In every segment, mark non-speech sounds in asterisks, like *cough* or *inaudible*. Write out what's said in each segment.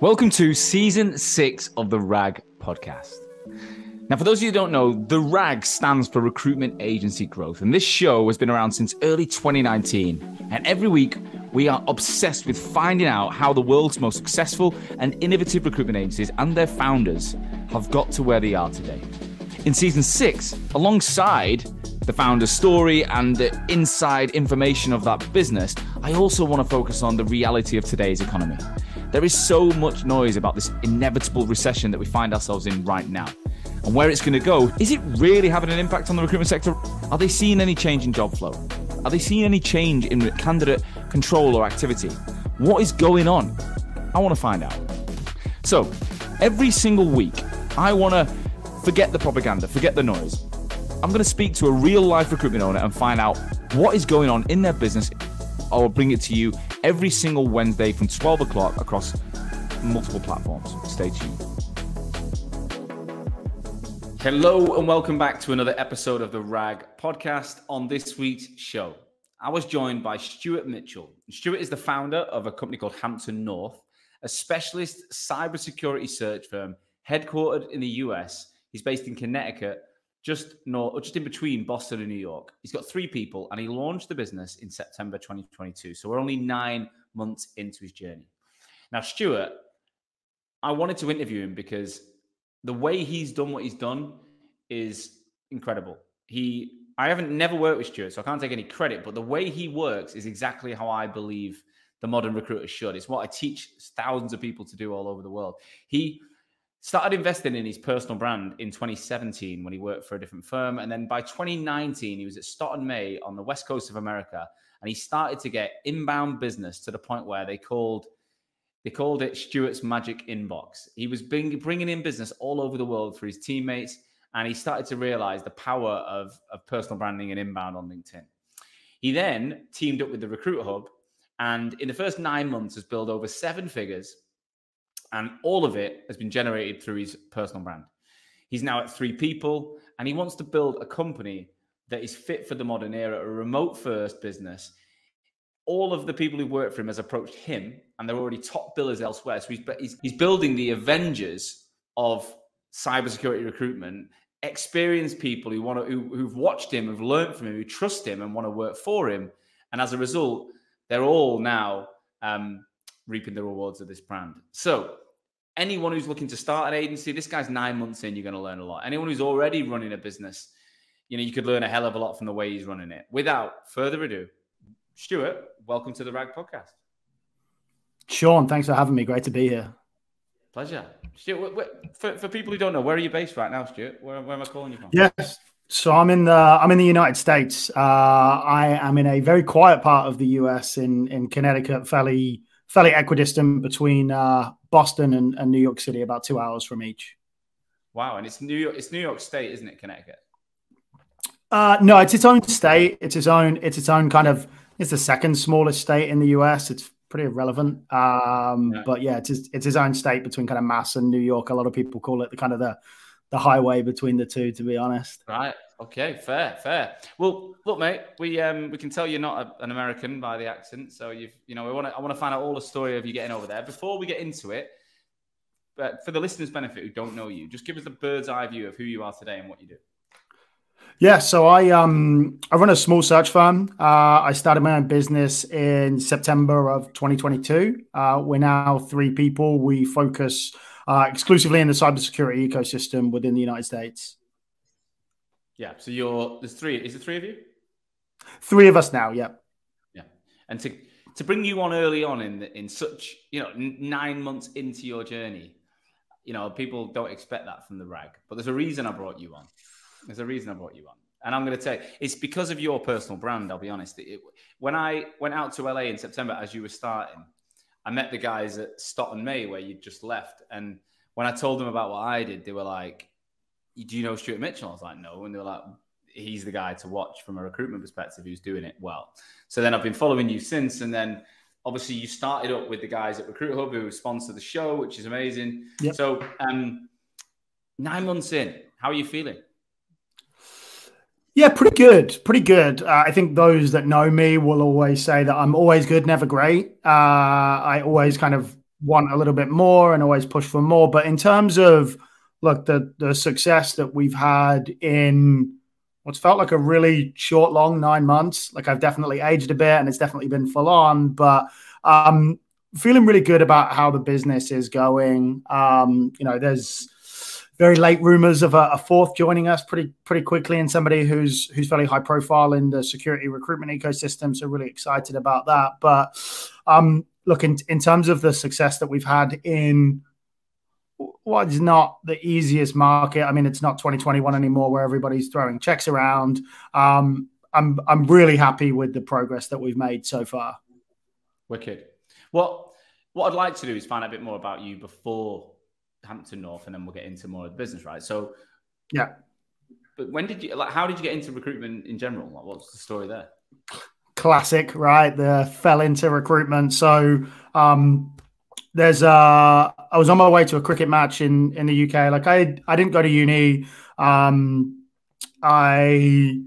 Welcome to season six of the RAG podcast. Now, for those of you who don't know, the RAG stands for Recruitment Agency Growth, and this show has been around since early 2019. And every week, we are obsessed with finding out how the world's most successful and innovative recruitment agencies and their founders have got to where they are today. In season six, alongside the founder's story and the inside information of that business, I also want to focus on the reality of today's economy. There is so much noise about this inevitable recession that we find ourselves in right now. And where it's going to go, is it really having an impact on the recruitment sector? Are they seeing any change in job flow? Are they seeing any change in candidate control or activity? What is going on? I want to find out. So, every single week, I want to forget the propaganda, forget the noise. I'm going to speak to a real life recruitment owner and find out what is going on in their business. I will bring it to you every single Wednesday from 12 o'clock across multiple platforms. Stay tuned. Hello, and welcome back to another episode of the RAG podcast. On this week's show, I was joined by Stuart Mitchell. Stuart is the founder of a company called Hampton North, a specialist cybersecurity search firm headquartered in the US. He's based in Connecticut just north, just in between Boston and New York. He's got three people, and he launched the business in September 2022. So we're only nine months into his journey. Now, Stuart, I wanted to interview him because the way he's done what he's done is incredible. He, I haven't never worked with Stuart, so I can't take any credit, but the way he works is exactly how I believe the modern recruiter should. It's what I teach thousands of people to do all over the world. He started investing in his personal brand in 2017 when he worked for a different firm. And then by 2019, he was at Stott & May on the west coast of America. And he started to get inbound business to the point where they called they called it Stuart's Magic Inbox. He was bring, bringing in business all over the world for his teammates, and he started to realize the power of, of personal branding and inbound on LinkedIn. He then teamed up with the RecruitHub, and in the first nine months has built over seven figures and all of it has been generated through his personal brand. He's now at three people and he wants to build a company that is fit for the modern era, a remote first business. All of the people who work for him has approached him and they're already top billers elsewhere. So he's, he's, he's building the Avengers of cybersecurity recruitment, experienced people who want to, who, who've watched him, who've learned from him, who trust him and want to work for him. And as a result, they're all now um, reaping the rewards of this brand. So, anyone who's looking to start an agency, this guy's nine months in, you're going to learn a lot. Anyone who's already running a business, you know, you could learn a hell of a lot from the way he's running it. Without further ado, Stuart, welcome to the RAG podcast. Sean, thanks for having me. Great to be here. Pleasure. Stuart, for, for people who don't know, where are you based right now, Stuart? Where, where am I calling you from? Yes. So I'm in the I'm in the United States. Uh, I am in a very quiet part of the US in in Connecticut, fairly fairly equidistant between uh, Boston and, and, New York City, about two hours from each. Wow, and it's New York. It's New York State, isn't it? Connecticut. Uh, no, it's its own state. It's its own. It's its own kind of. It's the second smallest state in the U.S. It's pretty irrelevant. Um, yeah. But yeah, it's it's its own state between kind of Mass and New York. A lot of people call it the kind of the the highway between the two. To be honest. Right. Okay, fair, fair. Well, look, mate, we um we can tell you're not a, an American by the accent, so you've you know we want to I want to find out all the story of you getting over there. Before we get into it, but for the listeners' benefit who don't know you, just give us the bird's eye view of who you are today and what you do. Yeah, so I um I run a small search firm. Uh, I started my own business in September of 2022. Uh, we're now three people. We focus uh, exclusively in the cybersecurity ecosystem within the United States. Yeah. So you're there's three. Is it three of you? Three of us now. Yeah. Yeah. And to to bring you on early on in in such you know nine months into your journey, you know people don't expect that from the rag. But there's a reason I brought you on. There's a reason I brought you on. And I'm going to tell you, it's because of your personal brand. I'll be honest. It, when I went out to LA in September, as you were starting, I met the guys at Stott & May where you just left. And when I told them about what I did, they were like, do you know Stuart Mitchell? I was like, no. And they were like, he's the guy to watch from a recruitment perspective who's doing it well. So then I've been following you since. And then obviously you started up with the guys at RecruitHub who sponsor the show, which is amazing. Yep. So um, nine months in, how are you feeling? Yeah, pretty good. Pretty good. Uh, I think those that know me will always say that I'm always good, never great. Uh, I always kind of want a little bit more and always push for more. But in terms of look, the the success that we've had in what's felt like a really short, long nine months, like I've definitely aged a bit and it's definitely been full on, but um feeling really good about how the business is going. Um, you know, there's very late rumors of a, a, fourth joining us pretty pretty quickly, and somebody who's who's fairly high profile in the security recruitment ecosystem. So really excited about that. But um, look, in, in terms of the success that we've had in what is not the easiest market. I mean, it's not 2021 anymore where everybody's throwing checks around. Um, I'm I'm really happy with the progress that we've made so far. Wicked. Well, what I'd like to do is find out a bit more about you before Hampton North, and then we'll get into more of the business, right? So, yeah. But when did you like? How did you get into recruitment in general? Like, what's the story there? Classic, right? The fell into recruitment. So, um, there's uh, I was on my way to a cricket match in in the UK. Like, I I didn't go to uni. Um, I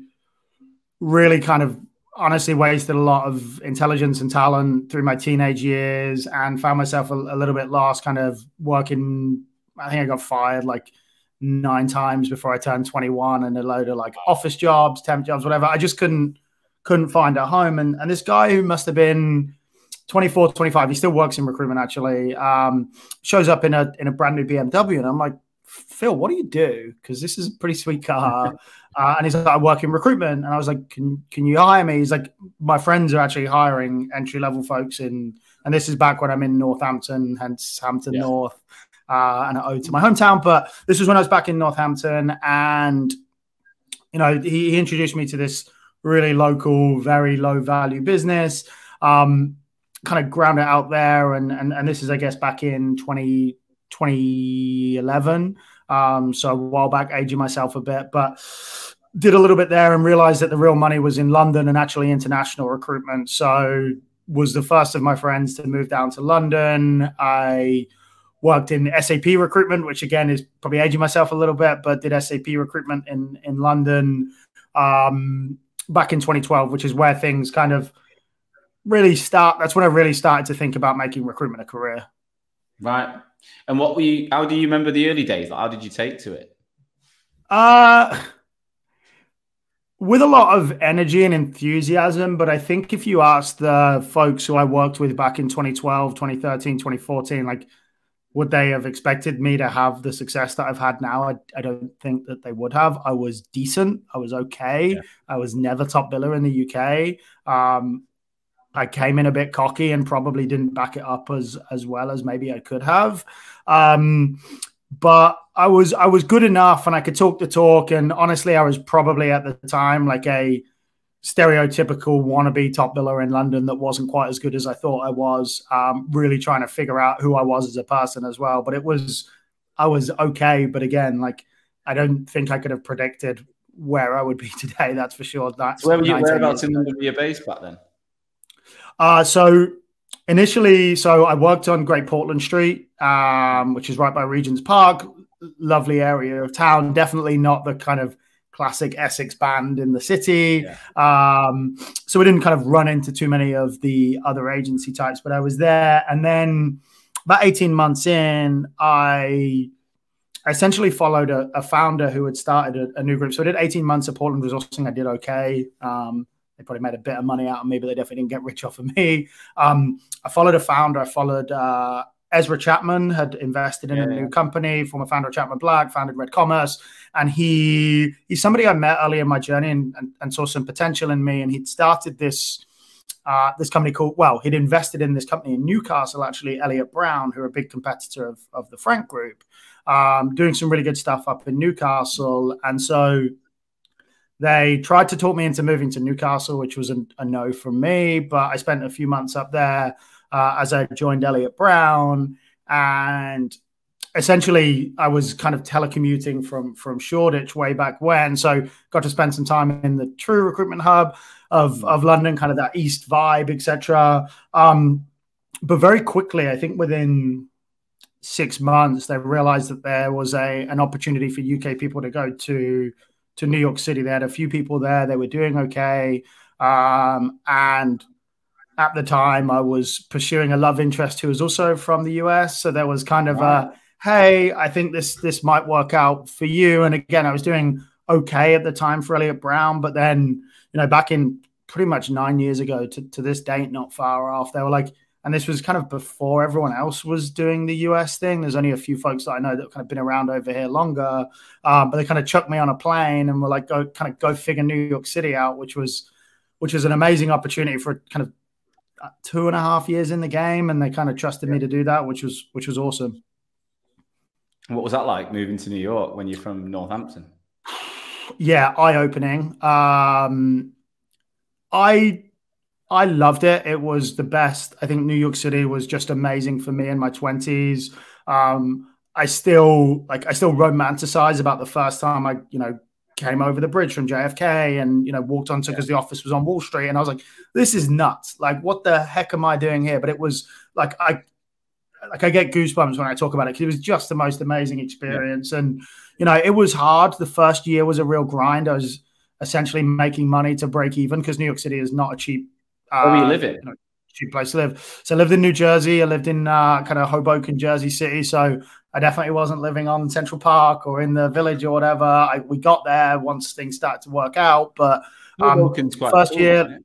really kind of honestly wasted a lot of intelligence and talent through my teenage years and found myself a, a, little bit lost kind of working i think i got fired like nine times before i turned 21 and a load of like office jobs temp jobs whatever i just couldn't couldn't find a home and, and this guy who must have been 24 25 he still works in recruitment actually um, shows up in a in a brand new bmw and i'm like phil what do you do because this is a pretty sweet car *laughs* Uh, and he's like, I work in recruitment. And I was like, can, can you hire me? He's like, my friends are actually hiring entry level folks in, and this is back when I'm in Northampton, hence Hampton yeah. North. Uh, and I owe to my hometown, but this was when I was back in Northampton, and you know he, he introduced me to this really local, very low value business. Um, kind of ground it out there, and and and this is I guess back in 20, 2011. Um, so a while back, aging myself a bit, but did a little bit there and realized that the real money was in London and actually international recruitment. So was the first of my friends to move down to London. I worked in SAP recruitment, which again is probably aging myself a little bit, but did SAP recruitment in in London um, back in 2012, which is where things kind of really start. That's when I really started to think about making recruitment a career. Right. And what were you? How do you remember the early days? Like, how did you take to it? Uh with a lot of energy and enthusiasm. But I think if you ask the folks who I worked with back in 2012, 2013, 2014, like, would they have expected me to have the success that I've had now? I, I don't think that they would have. I was decent. I was okay. Yeah. I was never top biller in the UK. Um, I came in a bit cocky and probably didn't back it up as as well as maybe I could have. Um, but I was I was good enough and I could talk the talk. And honestly, I was probably at the time like a stereotypical wannabe top biller in London that wasn't quite as good as I thought I was. Um, really trying to figure out who I was as a person as well. But it was I was okay. But again, like I don't think I could have predicted where I would be *laughs* today. That's for sure. That's where were you whereabouts in London were you based back then? Uh, so initially, so I worked on Great Portland Street, um, which is right by Regent's Park. Lovely area of town. Definitely not the kind of classic Essex band in the city. Yeah. Um, so we didn't kind of run into too many of the other agency types, but I was there. And then about 18 months in, I essentially followed a, a founder who had started a, a, new group. So I did 18 months of Portland resourcing. I did okay. Um, they probably made a bit of money out of me, but they definitely didn't get rich off of me. *laughs* Um, I followed a founder. I followed uh, Ezra Chapman, had invested in yeah, a new company, former founder of Chapman Black, founded Red Commerce. And he he's somebody I met early in my journey and, and, and saw some potential in me. And he'd started this uh, this company called, well, he'd invested in this company in Newcastle, actually, Elliot Brown, who are a big competitor of, of the Frank Group, um, doing some really good stuff up in Newcastle. And so they tried to talk me into moving to Newcastle, which was a, a no from me. But I spent a few months up there uh, as I joined Elliot Brown, and essentially I was kind of telecommuting from from Shoreditch way back when. So got to spend some time in the true recruitment hub of of London, kind of that East vibe, etc. Um, but very quickly, I think within six months, they realized that there was a an opportunity for UK people to go to to New York City. They had a few people there. They were doing okay, um, and at the time, I was pursuing a love interest who was also from the US. So there was kind of wow. a, hey, I think this this might work out for you. And again, I was doing okay at the time for Elliot Brown, but then you know back in pretty much nine years ago to, to this date, not far off, they were like, and this was kind of before everyone else was doing the US thing. There's only a few folks that I know that kind of been around over here longer, um, but they kind of chucked me on a plane and were like, go kind of go figure New York City out, which was which was an amazing opportunity for kind of uh, two and a half years in the game, and they kind of trusted me to do that, which was which was awesome. What was that like moving to New York when you're from Northampton? *sighs* Yeah, eye opening. Um, I I loved it. It was the best. I think New York City was just amazing for me in my twenties. Um, I still like I still romanticize about the first time I you know came over the bridge from JFK and you know walked onto because yeah. the office was on Wall Street and I was like this is nuts like what the heck am I doing here but it was like I like I get goosebumps when I talk about it because it was just the most amazing experience yeah. and you know it was hard the first year was a real grind I was essentially making money to break even because New York City is not a cheap uh, where you live in? You know, cheap place to live. So I lived in New Jersey. I lived in uh, kind of Hoboken, Jersey City. So I definitely wasn't living on Central Park or in the village or whatever. I, we got there once things started to work out. But um, first cool, year,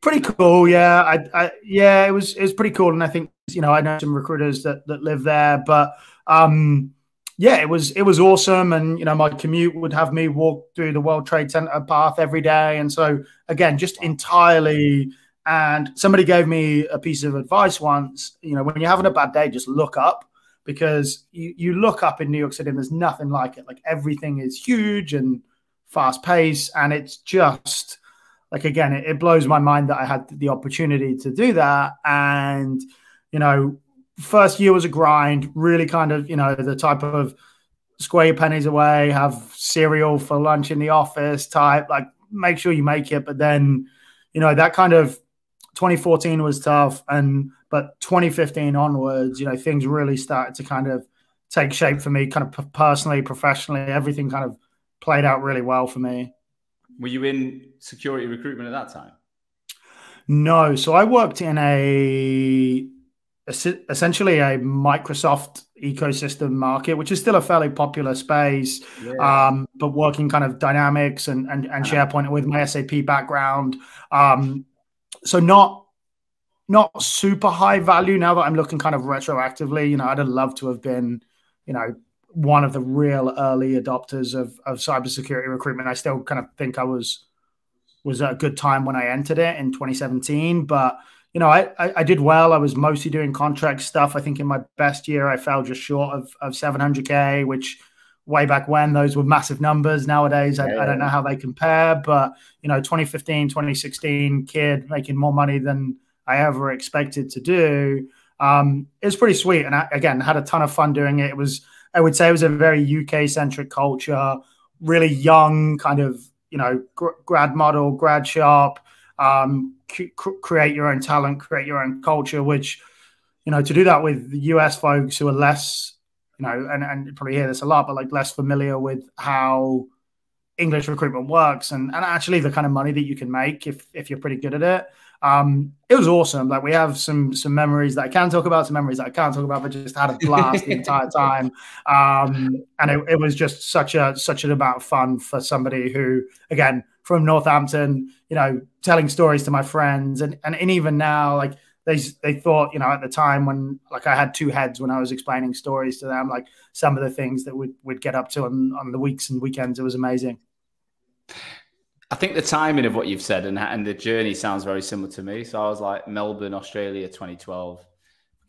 pretty cool. Yeah, I, I, yeah, it was it was pretty cool. And I think you know I know some recruiters that that live there, but. um yeah, it was it was awesome, and you know my commute would have me walk through the World Trade Center path every day, and so again, just entirely and somebody gave me a piece of advice once. You know, when you're having a bad day, just look up because you, you look up in New York City and there's nothing like it. Like everything is huge and fast paced. And it's just like, again, it, it blows my mind that I had the opportunity to do that. And, you know, first year was a grind, really kind of, you know, the type of square your pennies away, have cereal for lunch in the office type, like make sure you make it. But then, you know, that kind of 2014 was tough, and but 2015 onwards, you know, things really started to kind of take shape for me, kind of personally, professionally. Everything kind of played out really well for me. Were you in security recruitment at that time? No, so I worked in a essentially a Microsoft ecosystem market, which is still a fairly popular space, yeah. um, but working kind of Dynamics and, and, and SharePoint with my SAP background. Um, so not not super high value now that I'm looking kind of retroactively. You know, I'd have loved to have been, you know, one of the real early adopters of of cybersecurity recruitment. I still kind of think I was was a good time when I entered it in 2017, but you know, I, I, I did well. I was mostly doing contract stuff. I think in my best year, I fell just short of, of 700k, which way back when those were massive numbers. Nowadays, I, I, don't know how they compare, but you know, 2015, 2016 kid making more money than I ever expected to do. Um, it was pretty sweet, and I, again, had a ton of fun doing it. It was, I would say, it was a very UK centric culture, really young, kind of you know, gr- grad model, grad sharp. Um, c- create your own talent, create your own culture, which you know, to do that with US folks who are less you know, and, and you probably hear this a lot, but like less familiar with how English recruitment works and, and actually the kind of money that you can make if, if you're pretty good at it. Um, it was awesome. Like we have some some memories that I can talk about, some memories that I can't talk about, but just had a blast the entire *laughs* time. Um, and it, it was just such a such an amount of fun for somebody who, again, from Northampton, you know, telling stories to my friends and and, and even now, like they they thought, you know, at the time when like I had two heads when I was explaining stories to them, like some of the things that we'd, we'd get up to on, on the weeks and weekends, it was amazing. I think the timing of what you've said and, and the journey sounds very similar to me. So I was like Melbourne, Australia, 2012.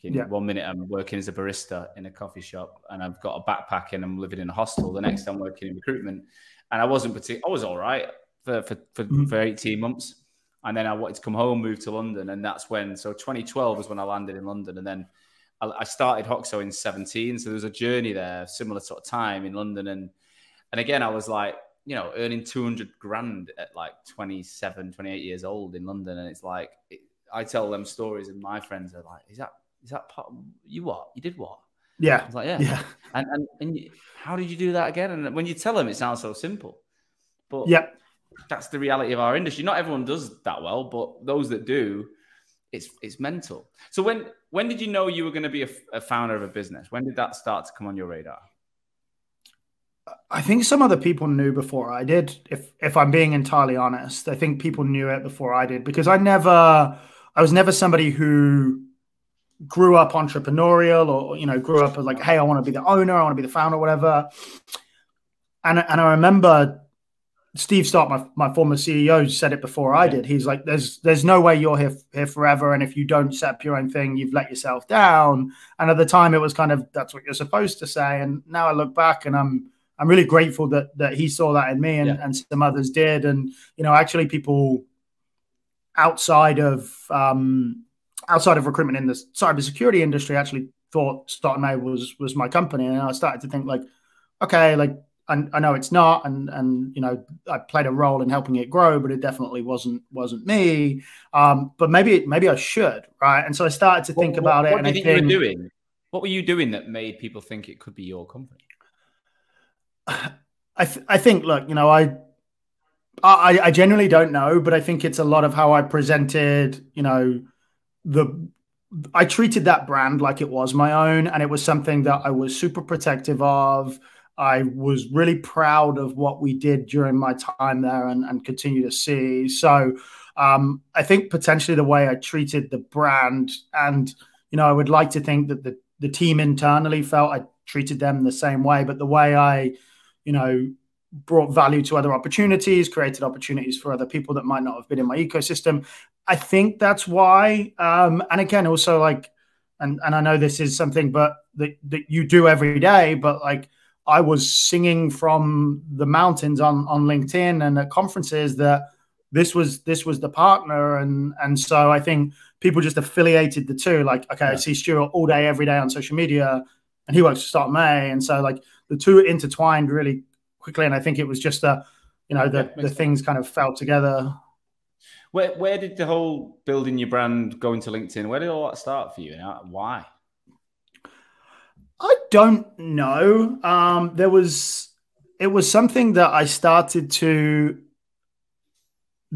Yeah. One minute I'm working as a barista in a coffee shop, and I've got a backpack and I'm living in a hostel. The next I'm working in recruitment, and I wasn't particular. I was all right for for for, mm-hmm. for 18 months and then I wanted to come home, move to London, and that's when. So 2012 was when I landed in London, and then I, I started Hoxo in 17. So there was a journey there, similar sort of time in London, and and again I was like, you know, earning 200 grand at like 27, 28 years old in London, and it's like it, I tell them stories, and my friends are like, "Is that is that part, you what you did what?" Yeah, I was like, "Yeah, yeah." And and, and you, how did you do that again? And when you tell them, it sounds so simple, but yeah that's the reality of our industry. Not everyone does that well, but those that do, it's it's mental. So when when did you know you were going to be a, a founder of a business? When did that start to come on your radar? I think some other people knew before I did. If if I'm being entirely honest, I think people knew it before I did because I never, I was never somebody who grew up entrepreneurial or you know grew up like, hey, I want to be the owner, I want to be the founder, whatever. And and I remember Steve Stock, my, my former CEO, said it before I did. He's like, "There's there's no way you're here here forever, and if you don't set up your own thing, you've let yourself down." And at the time, it was kind of that's what you're supposed to say. And now I look back, and I'm I'm really grateful that that he saw that in me and, yeah. and some others did. And you know, actually, people outside of um, outside of recruitment in the cybersecurity industry actually thought Stott May was was my company, and I started to think like, okay, like I, I know it's not, and and you know I played a role in helping it grow, but it definitely wasn't wasn't me. Um, but maybe maybe I should, right? And so I started to think what, about what, it. What do you think, think you were doing? What were you doing that made people think it could be your company? *sighs* I th- I think look, you know, I, I I genuinely don't know, but I think it's a lot of how I presented, you know, the I treated that brand like it was my own, and it was something that I was super protective of. I was really proud of what we did during my time there, and, and continue to see. So, um, I think potentially the way I treated the brand, and you know, I would like to think that the the team internally felt I treated them the same way, but the way I you know, brought value to other opportunities, created opportunities for other people that might not have been in my ecosystem. I think that's why. Um, and again, also like, and and I know this is something, but that that you do every day, but like. I was singing from the mountains on on LinkedIn and at conferences that this was this was the partner and and so I think people just affiliated the two like okay yeah. I see Stuart all day every day on social media and he works for Stott May and so like the two intertwined really quickly, and I think it was just a, you know, the yeah, the things kind of fell together. Where where did the whole building your brand go into LinkedIn? Where did all that start for you, and why? I don't know. Um, there was it was something that I started to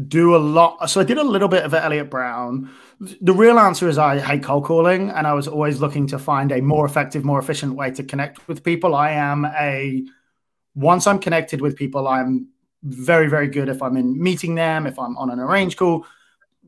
do a lot. So I did a little bit of Elliot Brown. The real answer is I hate cold calling, and I was always looking to find a more effective, more efficient way to connect with people. I am a once I'm connected with people, I'm very, very good if I'm in meeting them, if I'm on an arrange call.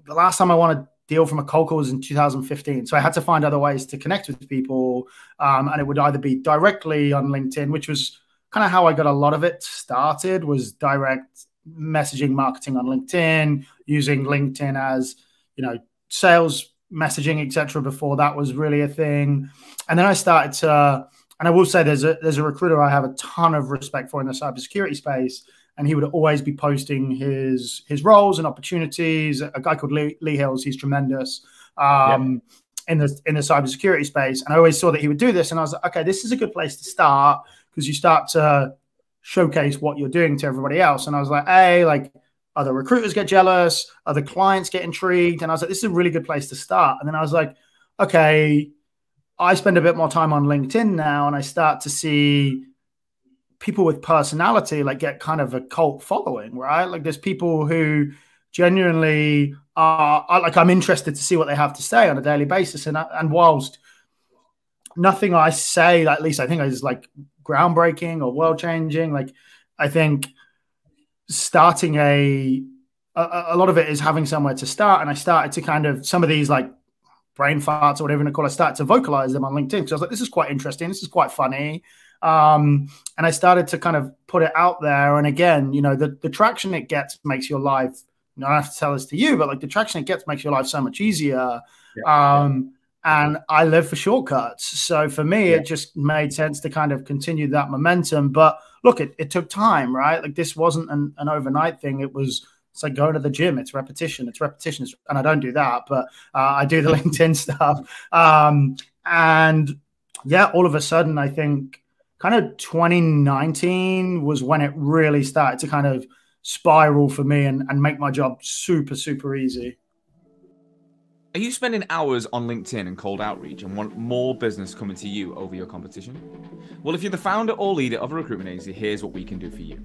The last time I want to deal from a cold call was in 2015. So I had to find other ways to connect with people. Um, and it would either be directly on LinkedIn, which was kind of how I got a lot of it started was direct messaging marketing on LinkedIn, using LinkedIn as, you know, sales messaging, etc. Before that was really a thing, and then I started to. And I will say, there's a there's a recruiter I have a ton of respect for in the cybersecurity space, and he would always be posting his his roles and opportunities. A guy called Lee, Lee Hills, he's tremendous. Um, In the in the cybersecurity space, and I always saw that he would do this, and I was like, okay, this is a good place to start because you start to showcase what you're doing to everybody else. And I was like, hey, like other recruiters get jealous, other clients get intrigued. And I was like, this is a really good place to start. And then I was like, okay, I spend a bit more time on LinkedIn now and I start to see people with personality like get kind of a cult following, right? Like there's people who genuinely are, are like I'm interested to see what they have to say on a daily basis. And and whilst nothing I say, at least I think is like groundbreaking or world changing. Like I think starting a, a, a lot of it is having somewhere to start, and I started to kind of some of these like brain farts or whatever you want to call it. I started to vocalize them on LinkedIn because I was like, this is quite interesting. This is quite funny. Um, and I started to kind of put it out there. And again, you know, the, the traction it gets makes your life. You know, I don't have to tell this to you, but like the traction it gets makes your life so much easier. Yeah, um, and I live for shortcuts. So for me, yeah. it just made sense to kind of continue that momentum. But look, it, it took time, right? Like this wasn't an, an overnight thing. It was it's like going to the gym. It's repetition. It's repetition. And I don't do that, but uh, I do the *laughs* LinkedIn stuff. Um, and yeah, all of a sudden, I think kind of 2019 was when it really started to kind of spiral for me and, and make my job super, super easy. Are you spending hours on LinkedIn and cold outreach and want more business coming to you over your competition? Well, if you're the founder or leader of a recruitment agency, here's what we can do for you.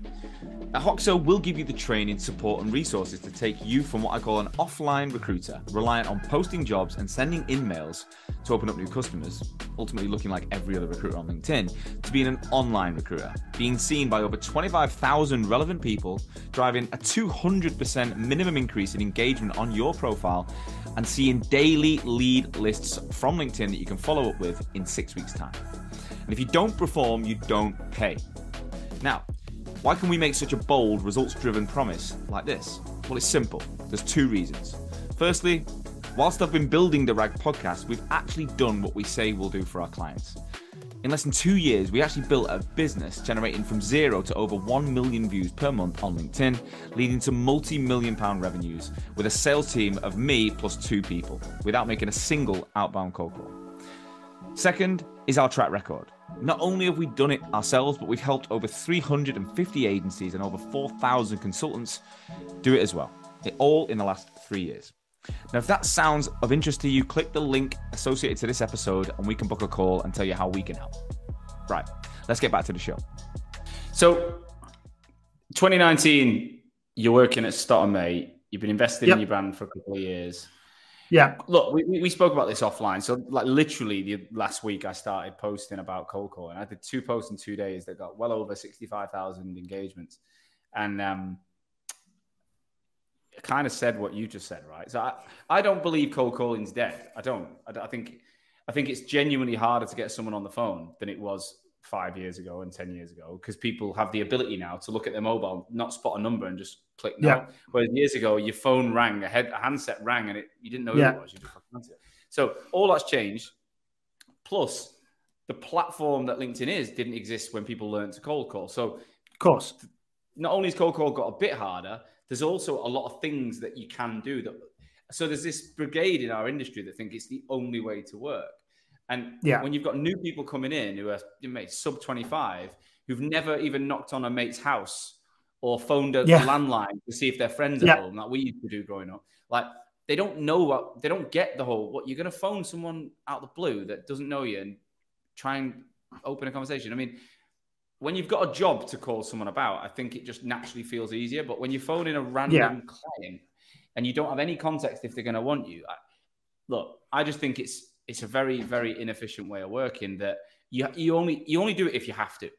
At Hoxo, we'll give you the training, support, and resources to take you from what I call an offline recruiter, reliant on posting jobs and sending InMails to open up new customers, ultimately looking like every other recruiter on LinkedIn, to being an online recruiter, being seen by over 25,000 relevant people, driving a 200% minimum increase in engagement on your profile and seeing daily lead lists from LinkedIn that you can follow up with in six weeks' time. And if you don't perform, you don't pay. Now, why can we make such a bold, results driven promise like this? Well, it's simple. There's two reasons. Firstly, whilst I've been building the RAG podcast, we've actually done what we say we'll do for our clients. In less than two years, we actually built a business generating from zero to over 1 million views per month on LinkedIn, leading to multi million pound revenues with a sales team of me plus two people without making a single outbound cold call. Second is our track record. Not only have we done it ourselves, but we've helped over 350 agencies and over 4,000 consultants do it as well. It all in the last three years. Now, if that sounds of interest to you, click the link associated to this episode and we can book a call and tell you how we can help. Right, let's get back to the show. So, 2019, you're working at Stott & May. You've been investing yep. in your brand for a couple of years. Yeah. Look, we, we spoke about this offline. So, like, literally, the last week I started posting about cold calling. I did two posts in two days that got well over 65,000 engagements. And, um, kind of said what you just said, right? So I, I don't believe cold calling's dead. I don't. I, I, think I think it's genuinely harder to get someone on the phone than it was five years ago and ten years ago because people have the ability now to look at their mobile, not spot a number, and just click no. Yeah. Whereas years ago, your phone rang, a, head, a handset rang, and it you didn't know who yeah. it was. You just answered it. So all that's changed. Plus, the platform that LinkedIn is didn't exist when people learned to cold call. So, of course, not only has cold call got a bit harder, there's also a lot of things that you can do that so there's this brigade in our industry that think it's the only way to work and yeah. when you've got new people coming in who are mate, sub 25 who've never even knocked on a mate's house or phoned a yeah. landline to see if their friends are yeah. home like we used to do growing up like they don't know what they don't get the whole what you're going to phone someone out the blue that doesn't know you and try and open a conversation i mean when you've got a job to call someone about, I think it just naturally feels easier. But when you phone in a random yeah. client and you don't have any context if they're going to want you, I, look, I just think it's it's a very very inefficient way of working. That you you only you only do it if you have to.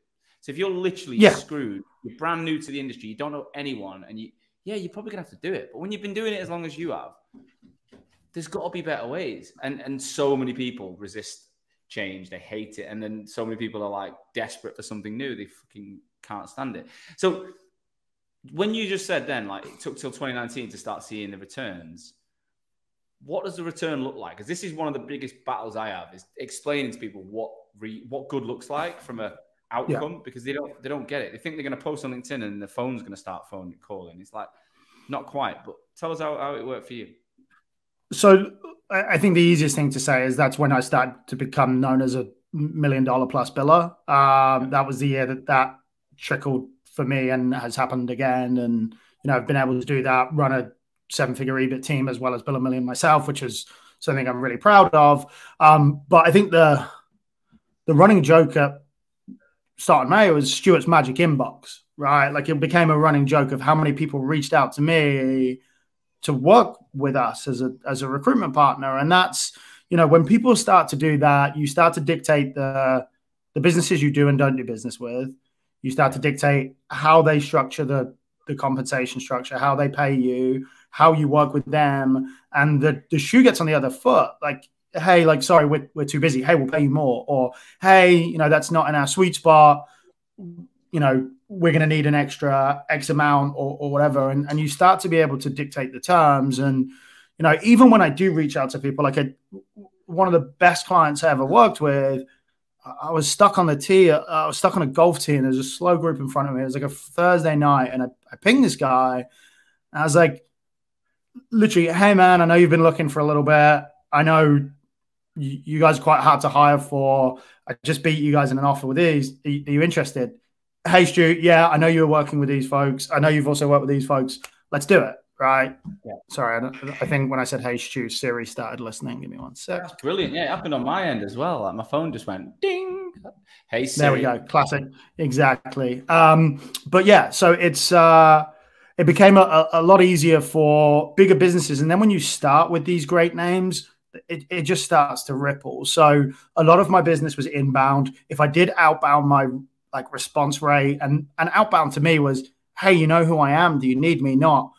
So if you're literally yeah. screwed, you're brand new to the industry, you don't know anyone, and you yeah, you're probably gonna have to do it. But when you've been doing it as long as you have, there's got to be better ways. And and so many people resist change. They hate it. And then so many people are like desperate for something new. They fucking can't stand it. So when you just said then, like it took till 2019 to start seeing the returns, what does the return look like? Because this is one of the biggest battles I have is explaining to people what re, what good looks like from a outcome yeah. because they don't they don't get it. They think they're going to post on LinkedIn and the phone's going to start phone calling. It's like not quite. But tell us how, how it worked for you. So I think the easiest thing to say is that's when I started to become known as a million dollar plus biller. Um, that was the year that that trickled for me and has happened again. And, you know, I've been able to do that, run a seven figure EBIT team as well as bill a million myself, which is something I'm really proud of. Um, but I think the, the running joke at start of May was Stuart's magic inbox, right? Like it became a running joke of how many people reached out to me to work with us as a as a recruitment partner. And that's you know when people start to do that you start to dictate the the businesses you do and don't do business with. You start to dictate how they structure the the compensation structure how they pay you how you work with them. And the the shoe gets on the other foot. Like hey like sorry we're, we're too busy. Hey we'll pay you more. Or hey you know that's not in our sweet spot. You know we're going to need an extra X amount or, or whatever. And, and you start to be able to dictate the terms. And, you know, even when I do reach out to people, like a, one of the best clients I ever worked with, I was stuck on the tee. Uh, I was stuck on a golf tee, and there's a slow group in front of me. It was like a Thursday night, and I, I pinged this guy. I was like, literally, hey man, I know you've been looking for a little bit. I know you, guys are quite hard to hire for. I just beat you guys in an offer with these. Are you interested? Hey Stu, yeah, I know you were working with these folks. I know you've also worked with these folks. Let's do it. right? Yeah. Sorry, I, I, think when I said "Hey Stu," Siri started listening. Give me one sec. That's brilliant. Yeah, it happened on my end as well. Like my phone just went ding. Hey Siri. There we go. Classic. Exactly. Um, but yeah, so it's uh, it became a, a lot easier for bigger businesses, and then when you start with these great names. It, it just starts to ripple. So a lot of my business was inbound. If I did outbound my like response rate and and outbound to me was, hey, you know who I am? Do you need me? Not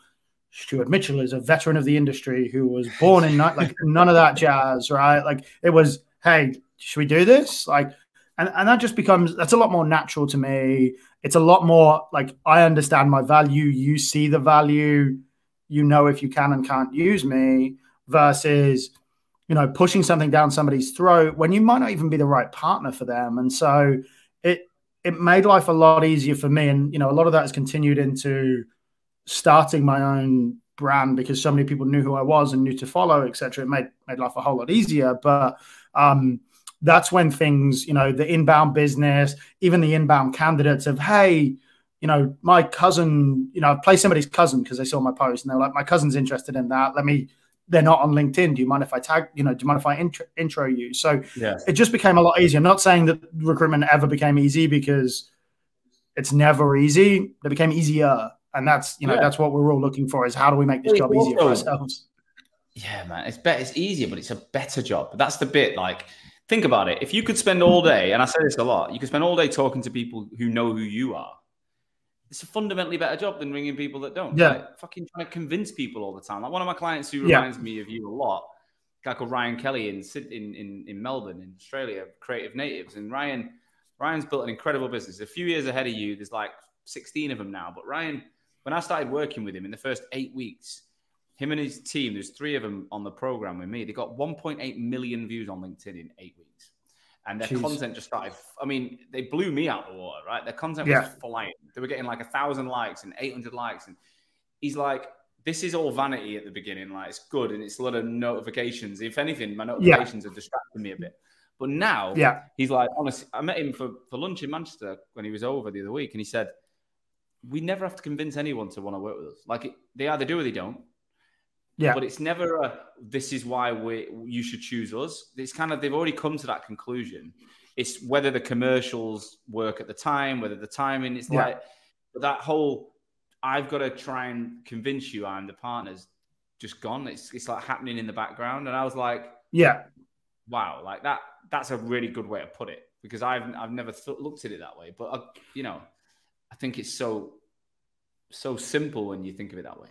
Stuart Mitchell is a veteran of the industry who was born in like *laughs* none of that jazz, right? Like it was, hey, should we do this? Like, and, and that just becomes that's a lot more natural to me. It's a lot more like I understand my value, you see the value, you know if you can and can't use me, versus you know pushing something down somebody's throat when you might not even be the right partner for them. And so it it made life a lot easier for me. And you know, a lot of that has continued into starting my own brand because so many people knew who I was and knew to follow, etc. It made made life a whole lot easier. But um, that's when things, you know, the inbound business, even the inbound candidates of, hey, you know, my cousin, you know, I play somebody's cousin because they saw my post and they're like, my cousin's interested in that. Let me. They're not on LinkedIn. Do you mind if I tag? You know, do you mind if I intro, intro you? So yeah. it just became a lot easier. I'm not saying that recruitment ever became easy because it's never easy. It became easier and that's you know yeah. that's what we're all looking for is how do we make this job easier for ourselves yeah man it's better it's easier but it's a better job that's the bit like think about it if you could spend all day and i say this a lot you could spend all day talking to people who know who you are it's a fundamentally better job than ringing people that don't yeah like, fucking trying to convince people all the time like one of my clients who reminds yeah. me of you a lot a guy called ryan kelly in, in in in melbourne in australia creative natives and ryan ryan's built an incredible business a few years ahead of you there's like 16 of them now but ryan when I started working with him in the first eight weeks, him and his team, there's three of them on the program with me. They got 1.8 million views on LinkedIn in eight weeks. And their Jeez. content just started. I mean, they blew me out the water, right? Their content yeah. was flying. They were getting like a thousand likes and 800 likes. And he's like, this is all vanity at the beginning. Like, it's good. And it's a lot of notifications. If anything, my notifications yeah. are distracting me a bit. But now, yeah, he's like, honestly, I met him for, for lunch in Manchester when he was over the other week. And he said, we never have to convince anyone to want to work with us. Like they either do or they don't. Yeah. But it's never a this is why we you should choose us. It's kind of they've already come to that conclusion. It's whether the commercials work at the time, whether the timing. It's yeah. like but that whole I've got to try and convince you I'm the partner's just gone. It's it's like happening in the background, and I was like, yeah, wow, like that. That's a really good way to put it because I've I've never th- looked at it that way. But uh, you know, I think it's so so simple when you think of it that way.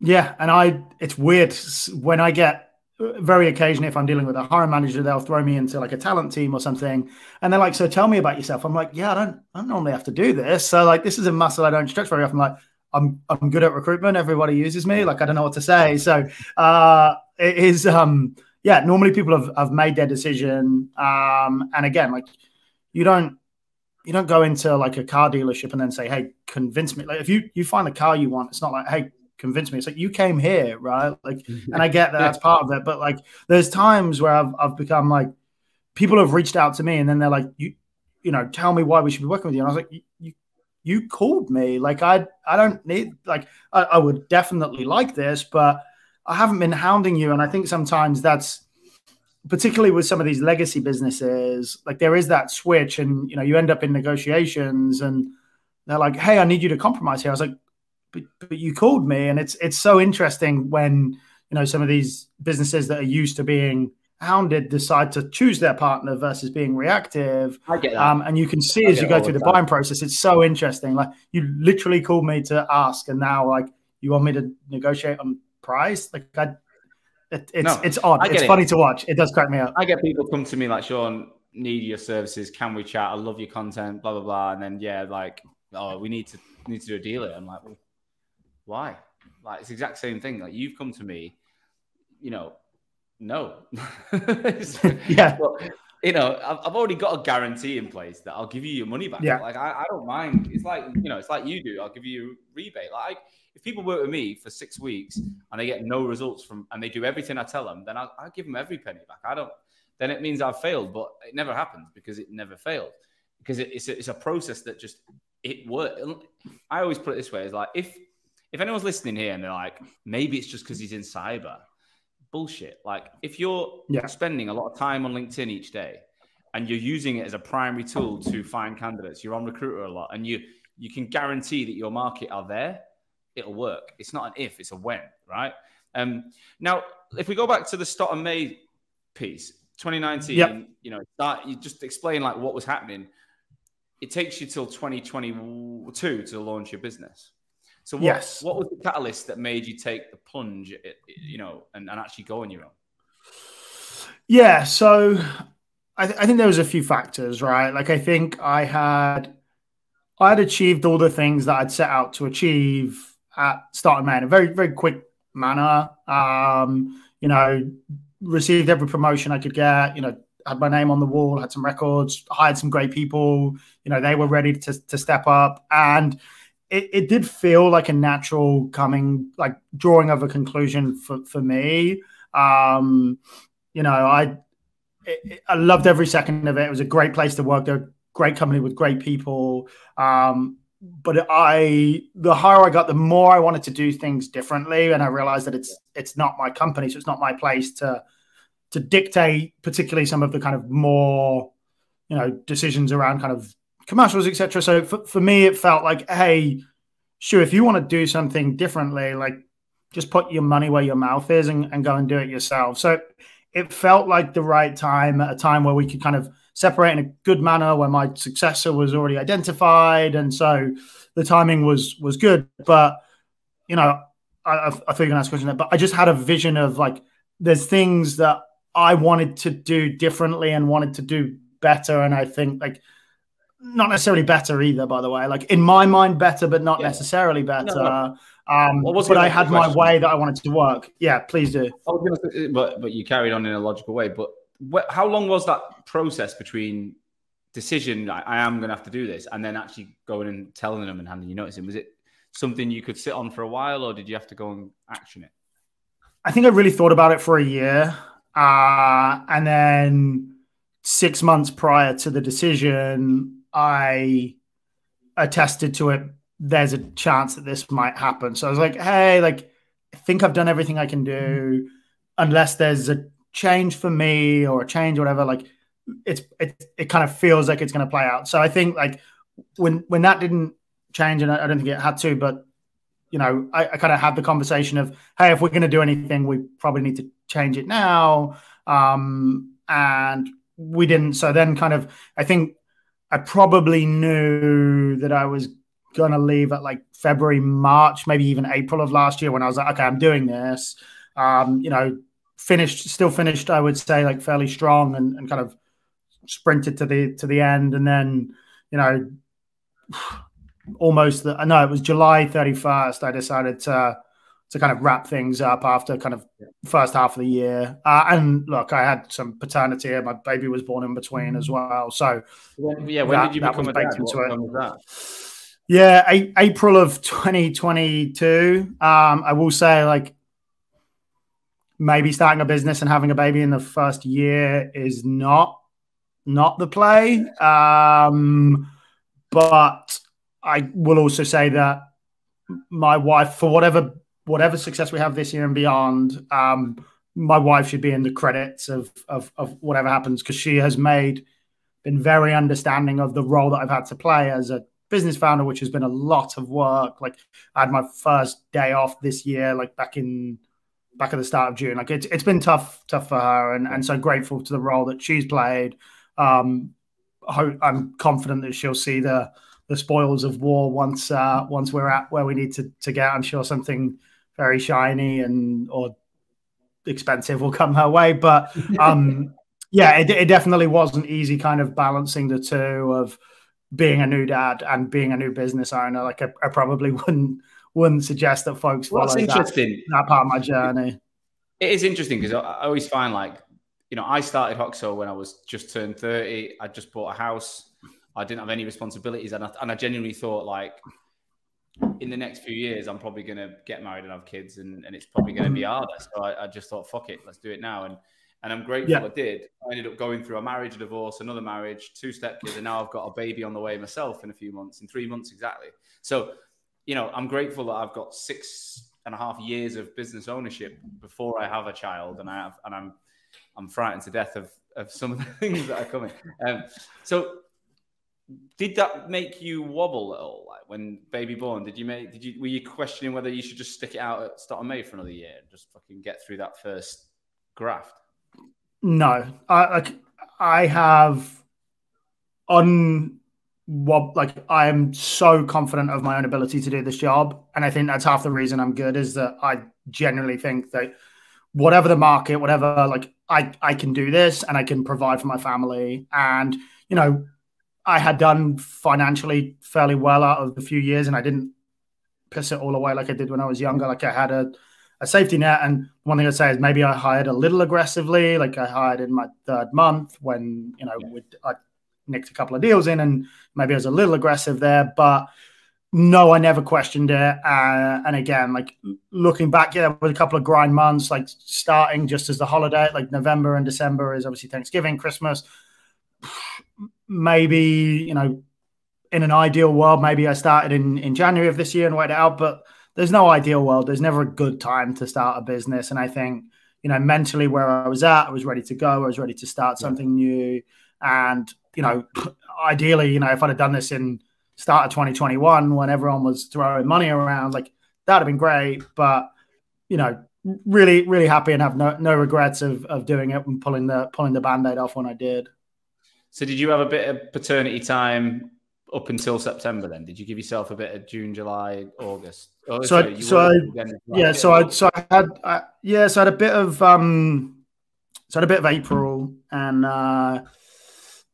Yeah, and I it's weird when I get very occasionally if I'm dealing with a hiring manager, they'll throw me into like a talent team or something, and they're like, "So tell me about yourself." I'm like, "Yeah, I don't, I don't normally have to do this. So like, this is a muscle I don't stretch very often. Like, I'm, I'm good at recruitment. Everybody uses me. Like, I don't know what to say. So uh, it is, um, yeah. Normally, people have, have made their decision, um, and again, like, you don't you don't go into like a car dealership and then say, "Hey, convince me." Like if you you find the car you want, it's not like, "Hey, convince me." It's like you came here, right? Like, mm-hmm. and I get that that's part of it, but like, there's times where I've I've become like, people have reached out to me and then they're like, "You, you know, tell me why we should be working with you." And I was like, "You, you, you called me. Like, I I don't need like I, I would definitely like this, but I haven't been hounding you." And I think sometimes that's particularly with some of these legacy businesses, like there is that switch, and you know, you end up in negotiations, and they're like, "Hey, I need you to compromise here." I was like, "But, but you called me," and it's it's so interesting when you know some of these businesses that are used to being hounded decide to choose their partner versus being reactive. I get that. Um, and you can see as you go through the, buying process, it's so interesting. Like you literally called me to ask, and now like you want me to negotiate on price. Like I it, it's no, it's odd. It's funny to watch. It does crack me up. I get people come to me like, Sean, need your services. Can we chat? I love your content. Blah blah blah. And then yeah, like, oh, we need to need to do a deal. Here. I'm like, well, why? Like, it's the exact same thing. Like, you've come to me. You know, no. *laughs* *laughs* yeah. But, you know, I've, already got a guarantee in place that I'll give you your money back. Yeah. Like, I, I don't mind. It's like, you know, it's like you do. I'll give you a rebate. Like, if people work with me for six weeks and they get no results from and they do everything I tell them, then I, I give them every penny back. I don't. Then it means I've failed, but it never happens because it never failed because it, it's a, it's a process that just it works. I always put it this way: is like if if anyone's listening here and they're like, maybe it's just because he's in cyber, bullshit. Like if you're yeah. spending a lot of time on LinkedIn each day and you're using it as a primary tool to find candidates, you're on Recruiter a lot, and you you can guarantee that your market are there, it'll work. It's not an if, it's a when, right? Um, now, if we go back to the start of May piece, 2019, yep. you know, that you just explain like what was happening. It takes you till 2022 to launch your business. So what, yes. what was the catalyst that made you take the plunge, you know, and, and actually go on your own? Yeah, so I, th- I think there was a few factors, right? Like I think I had I had achieved all the things that I'd set out to achieve at Stott & May in a very very quick manner. Um, you know, received every promotion I could get. You know, had my name on the wall, had some records, hired some great people. You know, they were ready to to step up and it, it did feel like a natural coming, like drawing of a conclusion for, for me. Um, you know, I it, I loved every second of it. It was a great place to work. They're a great company with great people. Um, but I, the higher I got, the more I wanted to do things differently, and I realized that it's it's not my company, so it's not my place to to dictate, particularly some of the kind of more, you know, decisions around kind of commercials, etc. So for, for me, it felt like, hey, sure, if you want to do something differently, like just put your money where your mouth is and, and go and do it yourself. So it felt like the right time at a time where we could kind of separate in a good manner where my successor was already identified. And so the timing was was good. But you know, I, I thought you were gonna ask a question, there, but I just had a vision of like there's things that I wanted to do differently and wanted to do better. And I think like not necessarily better either, by the way. Like in my mind, better, but not yeah. necessarily better. No, no. Um, well, but I had my way that I wanted to work. Yeah, please do. Say, but but you carried on in a logical way. But wh- how long was that process between decision? I, I am going to have to do this, and then actually going and telling them and handing you notice? Was it something you could sit on for a while, or did you have to go and action it? I think I really thought about it for a year, uh, and then six months prior to the decision, I attested to it. There's a chance that this might happen. So I was like, hey, like, I think I've done everything I can do. Unless there's a change for me or a change or whatever, like it's it it kind of feels like it's going to play out. So I think like when when that didn't change, and I, I don't think it had to, but you know, I, I kind of had the conversation of, hey, if we're going to do anything, we probably need to change it now. Um, and we didn't. So then, kind of, I think I probably knew that I was going to leave at like February, March, maybe even April of last year when I was like, okay, I'm doing this. Um, you know, finished, still finished, I would say, like fairly strong and, and kind of sprinted to the to the end, and then you know, *sighs* almost the, know it was July 31st. I decided to to kind of wrap things up after kind of first half of the year. Uh, and look, I had some paternity. My baby was born in between as well. So yeah, when that, did you become a dad? What Yeah, a- April of 2022. Um, I will say, like, maybe starting a business and having a baby in the first year is not not the play. Um, but I will also say that my wife, for whatever whatever success we have this year and beyond, um, my wife should be in the credits of of, of whatever happens because she has made been very understanding of the role that I've had to play as a business founder, which has been a lot of work. Like I had my first day off this year, like back in back at the start of June. Like it's it's been tough, tough for her, and and so grateful to the role that she's played. Um, I'm confident that she'll see the the spoils of war once uh, once we're at where we need to to get. I'm sure something very shiny and or expensive will come her way. But um, *laughs* yeah, it, it, definitely wasn't easy, kind of balancing the two of being a new dad and being a new business owner. Like I, I probably *laughs* wouldn't wouldn't suggest that folks follow well, interesting. That, that part of my journey. It is interesting because I always find like you know I started Hoxo when I was just turned thirty. I just bought a house. I didn't have any responsibilities, and I, and I genuinely thought like in the next few years, I'm probably going to get married and have kids, and, and it's probably going to be harder. So I, I, just thought, fuck it, let's do it now. And and I'm grateful yeah. I did. I ended up going through a marriage, a divorce, another marriage, two stepkids, and now I've got a baby on the way myself in a few months, in three months exactly. So, you know, I'm grateful that I've got six and a half years of business ownership before I have a child, and I have, and I'm, I'm frightened to death of of some of the *laughs* things that are coming. Um, so, did that make you wobble at all? Like when baby born, did you make? Did you were you questioning whether you should just stick it out at Stott & May for another year and just fucking get through that first graft? No, I I have on what like I am so confident of my own ability to do this job, and I think that's half the reason I'm good is that I genuinely think that whatever the market, whatever like I I can do this and I can provide for my family, and you know I had done financially fairly well out of a few years, and I didn't piss it all away like I did when I was younger. Like I had a a safety net. And one thing I'd say is maybe I hired a little aggressively. Like I hired in my third month when, you know, yeah. I nicked a couple of deals in and maybe I was a little aggressive there. But no, I never questioned it. Uh, and again, like looking back, yeah, with a couple of grind months, like starting just as the holiday, like November and December is obviously Thanksgiving, Christmas. Maybe, you know, in an ideal world, maybe I started in, in January of this year and waited out. But there's no ideal world. There's never a good time to start a business. And I think, you know, mentally where I was at, I was ready to go. I was ready to start something new. And, you know, *laughs* ideally, you know, if I'd have done this in start of 2021 when everyone was throwing money around, like that'd have been great. But, you know, really, really happy and have no, no regrets of, of doing it and pulling the pulling the band-aid off when I did. So did you have a bit of paternity time up until September then? Did you give yourself a bit of June, July, August? Oh, so, I, so I, yeah, so I, so I had, I, yeah, so I had a bit of, um, so I had a bit of April and, uh,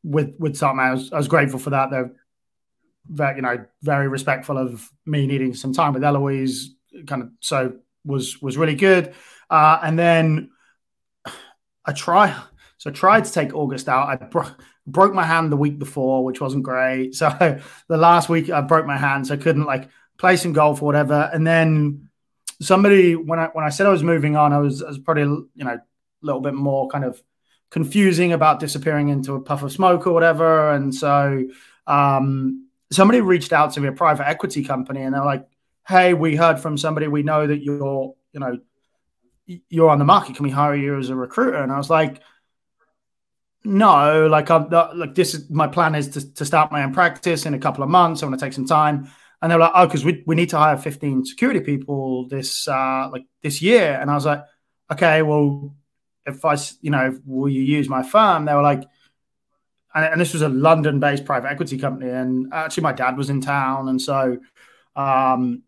with, with something, I was, I was grateful for that. They're very, you know, very respectful of me needing some time with Eloise kind of, so was, was really good. Uh, and then I try, so I tried to take August out. I bro- broke my hand the week before, which wasn't great. So *laughs* the last week I broke my hand, so I couldn't like play some golf or whatever. And then somebody when I when I said I was moving on, I was, I was probably you know a little bit more kind of confusing about disappearing into a puff of smoke or whatever. And so um, somebody reached out to me, a private equity company, and they're like, "Hey, we heard from somebody we know that you're you know you're on the market. Can we hire you as a recruiter?" And I was like no, like I'm like this is my plan is to, to start my own practice in a couple of months. I want to take some time. And they're like, oh, because we, we need to hire 15 security people this uh like this year. And I was like, okay, well, if I you know, will you use my firm? They were like, and, and this was a London-based private equity company, and actually my dad was in town, and so um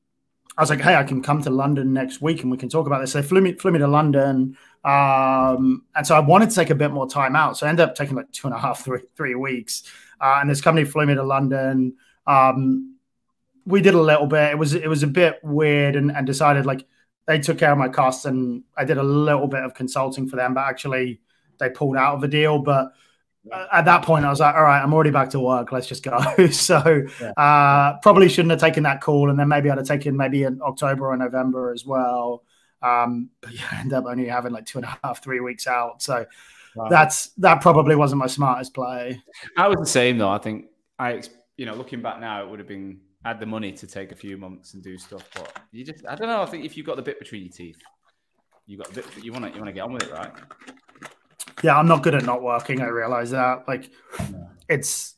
I was like, hey, I can come to London next week and we can talk about this. So they flew me, flew me to London. Um, and so I wanted to take a bit more time out. So I ended up taking like two and a half, three, three weeks. Uh, and this company flew me to London. Um, we did a little bit. It was it was a bit weird and, and decided like they took care of my costs and I did a little bit of consulting for them, but actually they pulled out of the deal. But at that point, I was like, all right, I'm already back to work. Let's just go. *laughs* so yeah. uh, probably shouldn't have taken that call. And then maybe I'd have taken maybe in October or November as well. Um, but yeah, *laughs* I ended up only having like two and a half, three weeks out. So wow. that's that probably wasn't my smartest play. I was the same though. I think I, you know, looking back now, it would have been I had the money to take a few months and do stuff, but you just I don't know. I think if you've got the bit between your teeth, you got a bit, you want to you want to get on with it, right? Yeah, I'm not good at not working. I realize that. Like, yeah. it's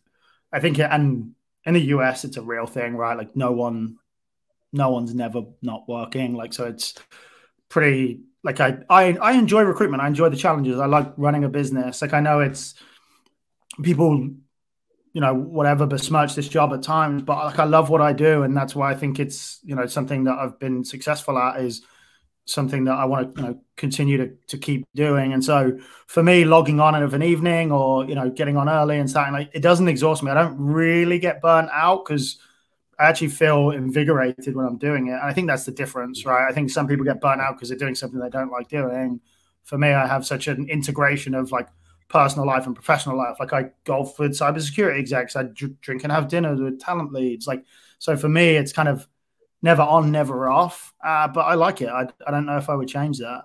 I think, and in the US, it's a real thing, right? Like, no one, no one's never not working. Like, so it's pretty like I, I I enjoy recruitment. I enjoy the challenges. I like running a business. Like I know it's people, you know, whatever besmirch this job at times, but like I love what I do, and that's why I think it's you know something that I've been successful at is something that I want to you know continue to, to keep doing. And so for me, logging on of an evening or you know getting on early and starting like it doesn't exhaust me. I don't really get burnt out because I actually feel invigorated when I'm doing it. And I think that's the difference, right? I think some people get burnt out because they're doing something they don't like doing. For me, I have such an integration of like personal life and professional life. Like I golf with cybersecurity execs, I drink and have dinner with talent leads. Like so, for me, it's kind of never on, never off. Uh, but I like it. I, I don't know if I would change that.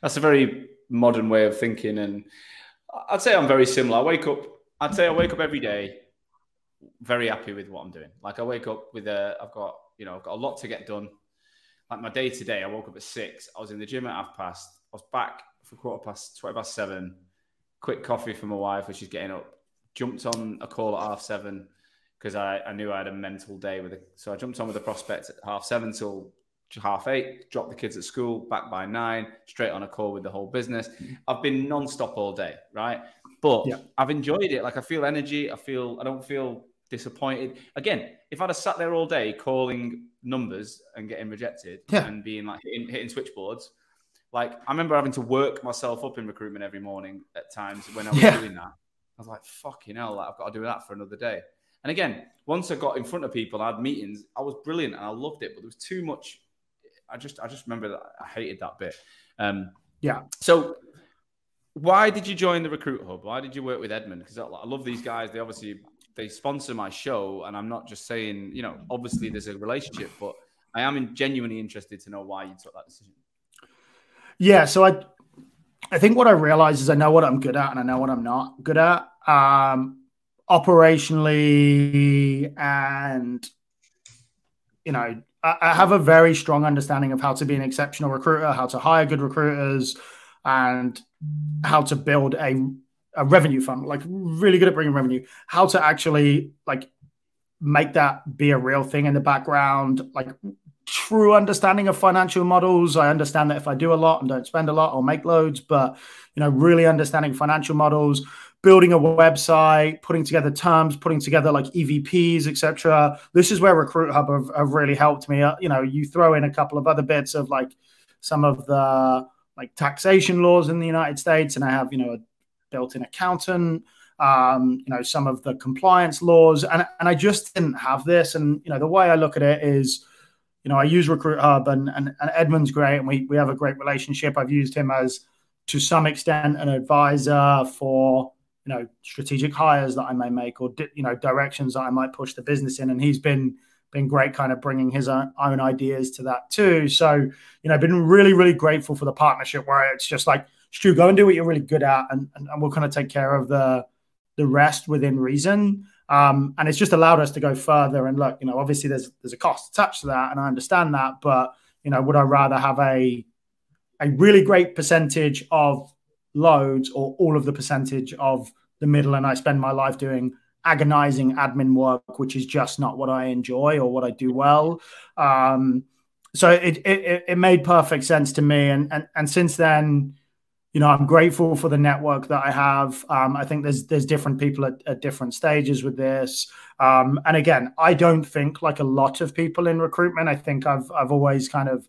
That's a very modern way of thinking, and I'd say I'm very similar. I wake up. I'd say I wake up every day very happy with what I'm doing. Like I wake up with a, I've got You know, I've got a lot to get done. Like my day today, I woke up at six. I was in the gym at half past. I was back for quarter past, twenty past seven. Quick coffee for my wife as she's getting up. Jumped on a call at half seven because I, I knew I had a mental day with it. So I jumped on with the prospect at half seven till half eight, dropped the kids at school, back by nine, straight on a call with the whole business. I've been non-stop all day, right? But yeah. I've enjoyed it. Like I feel energy. I feel I don't feel disappointed. Again, if I'd have sat there all day calling numbers and getting rejected yeah. and being like hitting, hitting, switchboards, like I remember having to work myself up in recruitment every morning at times when I was yeah. doing that. I was like, fucking hell, like, I've got to do that for another day. And again, once I got in front of people, I had meetings, I was brilliant and I loved it, but there was too much I just I just remember that I hated that bit. Um, yeah. So why did you join the RecruitHub? Why did you work with Edmund? Because I, I love these guys. They obviously they sponsor my show, and I'm not just saying you know obviously there's a relationship, but I am genuinely interested to know why you took that decision. Yeah. So I I think what I realize is I know what I'm good at and I know what I'm not good at. Um, operationally and you know I have a very strong understanding of how to be an exceptional recruiter, how to hire good recruiters, and how to build a, a revenue fund. Like really good at bringing revenue. How to actually like make that be a real thing in the background. Like true understanding of financial models. I understand that if I do a lot and don't spend a lot, I'll make loads. But you know, really understanding financial models, building a website, putting together terms, putting together like EVPs, etc. This is where RecruitHub have, have, really helped me. You know, you throw in a couple of other bits of like some of the like taxation laws in the United States, and I have you know built-in accountant. Um, you know some of the compliance laws, and and I just didn't have this. And you know the way I look at it is, you know, I use RecruitHub, and and, and Edmund's great, and we we have a great relationship. I've used him as to some extent an advisor for you know strategic hires that I may make or you know directions that I might push the business in. And he's been been great, kind of bringing his own, own ideas to that too. So you know, been really really grateful for the partnership where it's just like Stu, go and do what you're really good at, and, and, and we'll kind of take care of the the rest within reason. Um, and it's just allowed us to go further. And look, you know, obviously there's there's a cost attached to that, and I understand that. But you know, would I rather have a a really great percentage of loads or all of the percentage of the middle and I spend my life doing agonizing admin work, which is just not what I enjoy or what I do well. Um, so it, it, it made perfect sense to me. And, and, and since then, you know, I'm grateful for the network that I have. Um, I think there's there's different people at, at different stages with this. Um, and again, I don't think like a lot of people in recruitment. I think I've I've always kind of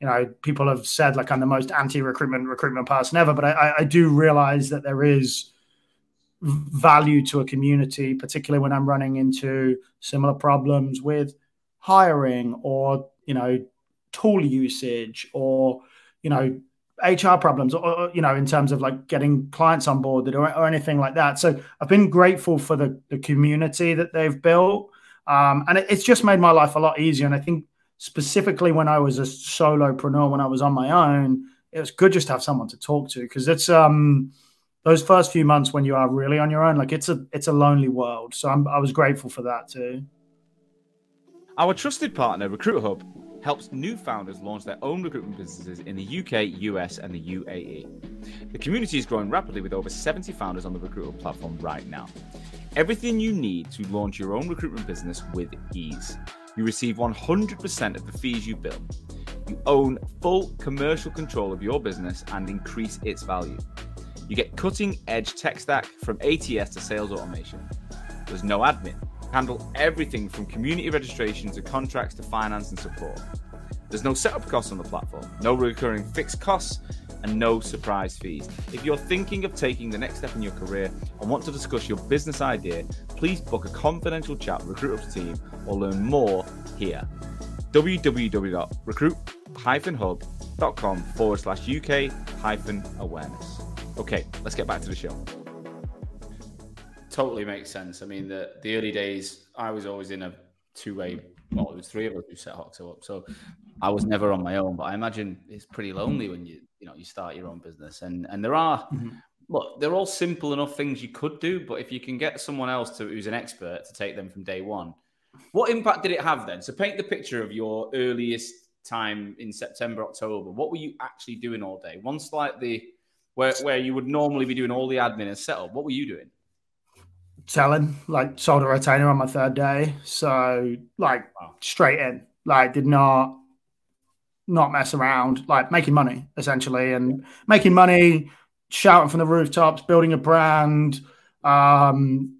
you know, people have said like I'm the most anti-recruitment recruitment person ever, but I, I do realize that there is value to a community, particularly when I'm running into similar problems with hiring or you know tool usage or you know HR problems or you know in terms of like getting clients on board or, or anything like that. So I've been grateful for the, the community that they've built, um, and it, it's just made my life a lot easier. And I think specifically when I was a solopreneur, when I was on my own, it was good just to have someone to talk to because it's um those first few months when you are really on your own, like it's a it's a lonely world. So I'm, I was grateful for that too. Our trusted partner, RecruitHub, helps new founders launch their own recruitment businesses in the UK, US, and the UAE. The community is growing rapidly with over 70 founders on the RecruitHub platform right now. Everything you need to launch your own recruitment business with ease. You receive 100% of the fees you bill. You own full commercial control of your business and increase its value. You get cutting edge tech stack from ATS to sales automation. There's no admin. Handle everything from community registration to contracts to finance and support. There's no setup costs on the platform, no recurring fixed costs, and no surprise fees. If you're thinking of taking the next step in your career and want to discuss your business idea, please book a confidential chat with Recruit team or learn more here. www.recruit-hub.com forward slash UK hyphen awareness. Okay, let's get back to the show. Totally makes sense. I mean, the, the early days, I was always in a two way, well, it was three of us who set Hoxo up. So I was never on my own, but I imagine it's pretty lonely when you, you know, you start your own business. And, and there are, mm-hmm look, they're all simple enough things you could do, but if you can get someone else to who's an expert to take them from day one, What impact did it have then? So paint the picture of your earliest time in September, October. What were you actually doing all day? Once like the where where you would normally be doing all the admin and setup, what were you doing? Selling, like sold a retainer on my third day. So like wow. straight in. Like did not not mess around, like making money essentially and making money, shouting from the rooftops, building a brand. Um,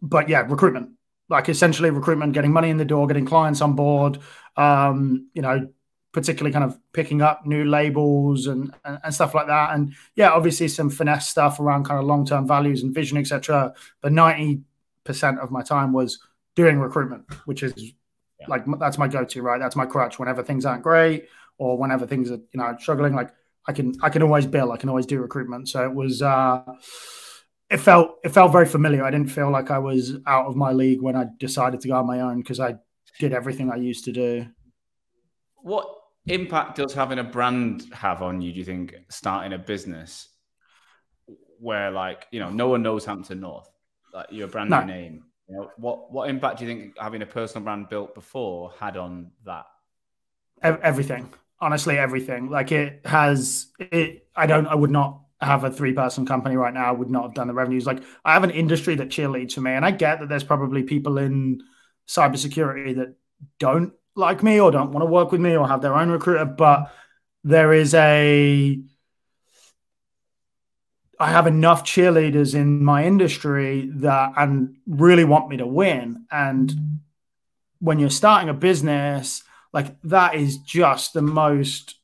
but yeah, recruitment, like essentially recruitment, getting money in the door, getting clients on board, um, you know, particularly kind of picking up new labels and, and, and stuff like that. And yeah, obviously some finesse stuff around kind of long term values and vision, etc. But ninety percent of my time was doing recruitment, which is yeah. like that's my go to, right? That's my crutch whenever things aren't great or whenever things are you know struggling. Like I can I can always bill, I can always do recruitment. So it was. uh it felt it felt very familiar. I didn't feel like I was out of my league when I decided to go on my own because I did everything I used to do. What impact does having a brand have on you? Do you think starting a business where, like, you know, no one knows Hampton North, like you're a brand no. new name? You know, what what impact do you think having a personal brand built before had on that? Everything, honestly, everything. Like it has. It. I don't. I would not have a three person company right now. I would not have done the revenues. Like I have an industry that cheerleads for me, and I get that there's probably people in cybersecurity that don't like me or don't want to work with me or have their own recruiter, but there is a I have enough cheerleaders in my industry that and really want me to win. And when you're starting a business, like that is just the most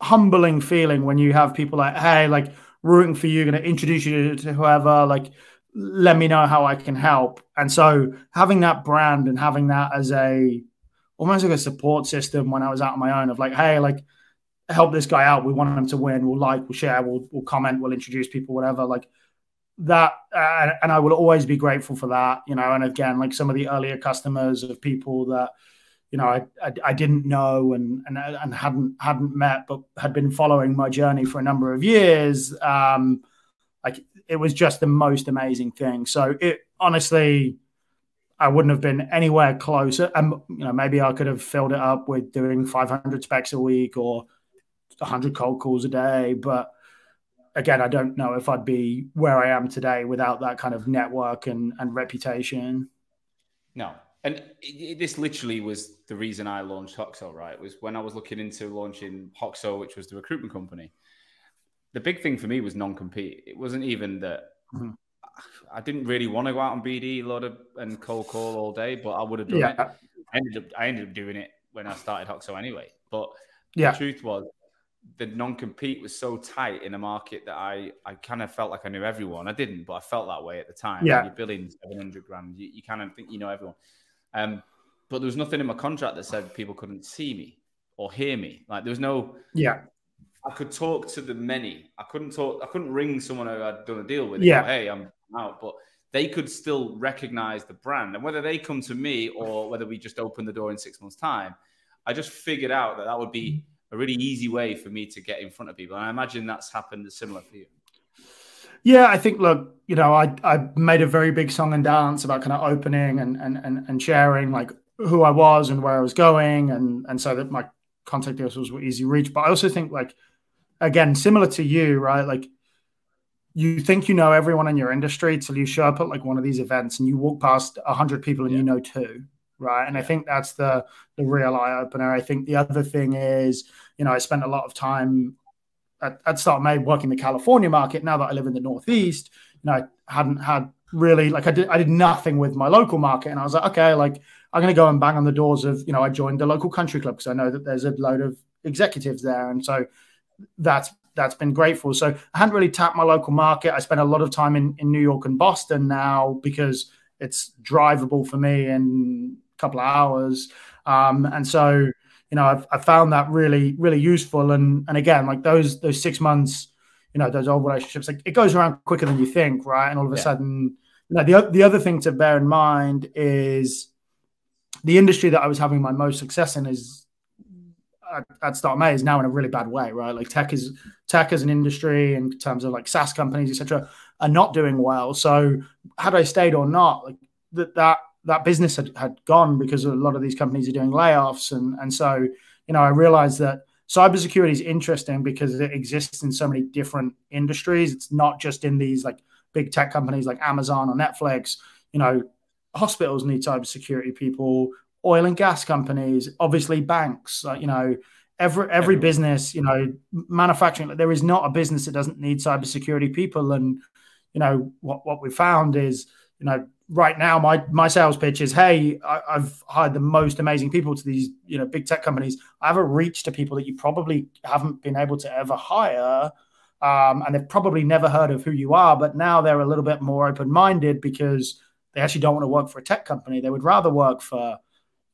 humbling feeling when you have people like, hey, like rooting for you, going to introduce you to whoever, like let me know how I can help. And so having that brand and having that as a almost like a support system when I was out on my own of like, hey, like help this guy out. We want him to win. We'll like, we'll share, we'll, we'll comment, we'll introduce people, whatever. Like that, uh, and I will always be grateful for that. You know, and again, like some of the earlier customers of people that you know I, I, I didn't know and, and and hadn't hadn't met, but had been following my journey for a number of years. Um, like it was just the most amazing thing. So it honestly I wouldn't have been anywhere closer. And you know, maybe I could have filled it up with doing 500 specs a week or 100 cold calls a day. But again, I don't know if I'd be where I am today without that kind of network and, and reputation. No. And it, this literally was the reason I launched Hoxo, right? It was when I was looking into launching Hoxo, which was the recruitment company. The big thing for me was non compete. It wasn't even that mm-hmm. I didn't really want to go out on BD a lot of and cold call all day, but I would have done yeah. it. I ended up I ended up doing it when I started Hoxo anyway. But yeah. the truth was the non-compete was so tight in a market that I, I kind of felt like I knew everyone. I didn't, but I felt that way at the time. Yeah. you're billing 700 grand. You, you kind of think you know everyone. Um, but there was nothing in my contract that said people couldn't see me or hear me. Like there was no yeah I could talk to the many. I couldn't talk. I couldn't ring someone who I'd done a deal with. Yeah. Go, hey, I'm out, but they could still recognize the brand. And whether they come to me or whether we just open the door in six months' time, I just figured out that that would be a really easy way for me to get in front of people. And I imagine that's happened similar for you. Yeah, I think look, you know, I I made a very big song and dance about kind of opening and and and, and sharing like who I was and where I was going, and and so that my contact details were easy reach. But I also think like again, similar to you, right? Like you think you know everyone in your industry till you show up at like one of these events and you walk past a hundred people and yeah. you know two, right? And yeah. I think that's the the real eye opener. I think the other thing is, you know, I spent a lot of time at, at Stott May working the California market. Now that I live in the Northeast, you know, I hadn't had really like I did I did nothing with my local market, and I was like, okay, like I'm going to go and bang on the doors of you know I joined the local country club because I know that there's a load of executives there, and so that's that's been grateful. So I hadn't really tapped my local market. I spent a lot of time in, in New York and Boston now because it's drivable for me in a couple of hours. Um, and so, you know, I've, I've found that really, really useful. And and again, like those those six months, you know, those old relationships, like it goes around quicker than you think, right? And all of a yeah. sudden, you know, the the other thing to bear in mind is the industry that I was having my most success in is at, at May is now in a really bad way, right? Like tech is tech as an industry in terms of like SaaS companies, etc., are not doing well. So had I stayed or not, like that that that business had, had gone because a lot of these companies are doing layoffs, and and so you know I realized that cybersecurity is interesting because it exists in so many different industries. It's not just in these like big tech companies like Amazon or Netflix. You know, hospitals need cybersecurity people, oil and gas companies, obviously banks. you know, every every business, you know, manufacturing. There is not a business that doesn't need cybersecurity people. And you know what what we found is, you know, right now my my sales pitch is hey I, have hired the most amazing people to these you know big tech companies i have a reach to people that you probably haven't been able to ever hire um, and they've probably never heard of who you are but now they're a little bit more open-minded because they actually don't want to work for a tech company they would rather work for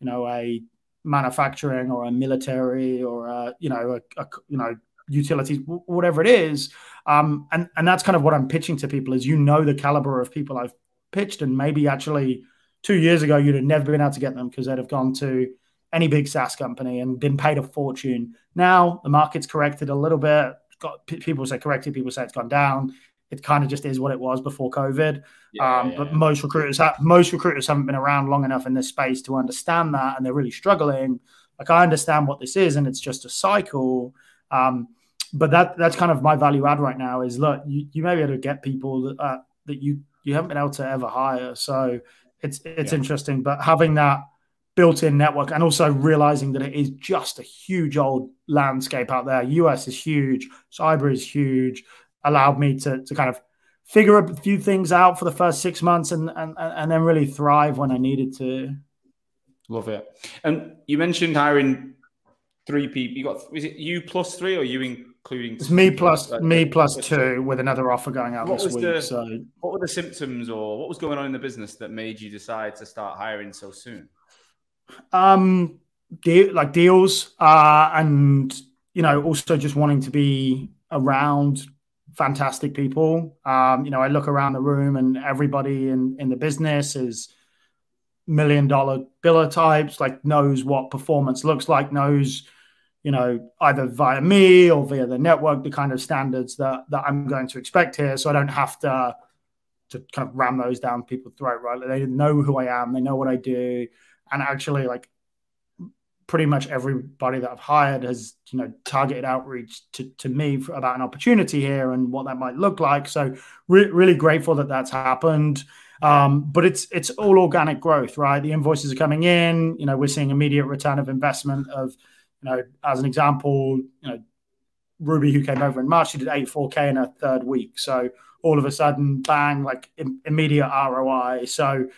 know a manufacturing or a military or a, you know a, a you know utilities whatever it is um, and and that's kind of what i'm pitching to people is you know the caliber of people i've pitched, and maybe actually two years ago you'd have never been able to get them because they'd have gone to any big SaaS company and been paid a fortune. Now the market's corrected a little bit. Got people say corrected, people say it's gone down. It kind of just is what it was before COVID. Yeah, um, yeah, but yeah. most recruiters, have, most recruiters haven't been around long enough in this space to understand that, and they're really struggling. Like I understand what this is, and it's just a cycle. Um, but that that's kind of my value add right now. Is look, you, you may be able to get people that uh, that you you haven't been able to ever hire. So it's it's interesting, but having that built-in network and also realizing that it is just a huge old landscape out there. US is huge, cyber is huge. Allowed me to to kind of figure a few things out for the first six months and and and then really thrive when I needed to. Love it. And you mentioned hiring three people. You got is it you plus three or you including it's me plus me plus two with another offer going out what this week. The, so, what were the symptoms or what was going on in the business that made you decide to start hiring so soon? Um, de- like deals, uh, and you know, also just wanting to be around fantastic people. Um, you know, I look around the room and everybody in in the business is million dollar biller types, like knows what performance looks like, knows you know, either via me or via the network, the kind of standards that that I'm going to expect here. So I don't have to to kind of ram those down people's throat, right? They know who I am, they know what I do, and actually, like pretty much everybody that I've hired has, you know, targeted outreach to, to me about an opportunity here and what that might look like. So re- really grateful that that's happened. Um, but it's it's all organic growth, right? The invoices are coming in. You know, we're seeing immediate return of investment of you know, as an example, you know, Ruby, who came over in March, she did 84K in her third week. So all of a sudden, bang, like Im- immediate ROI. So,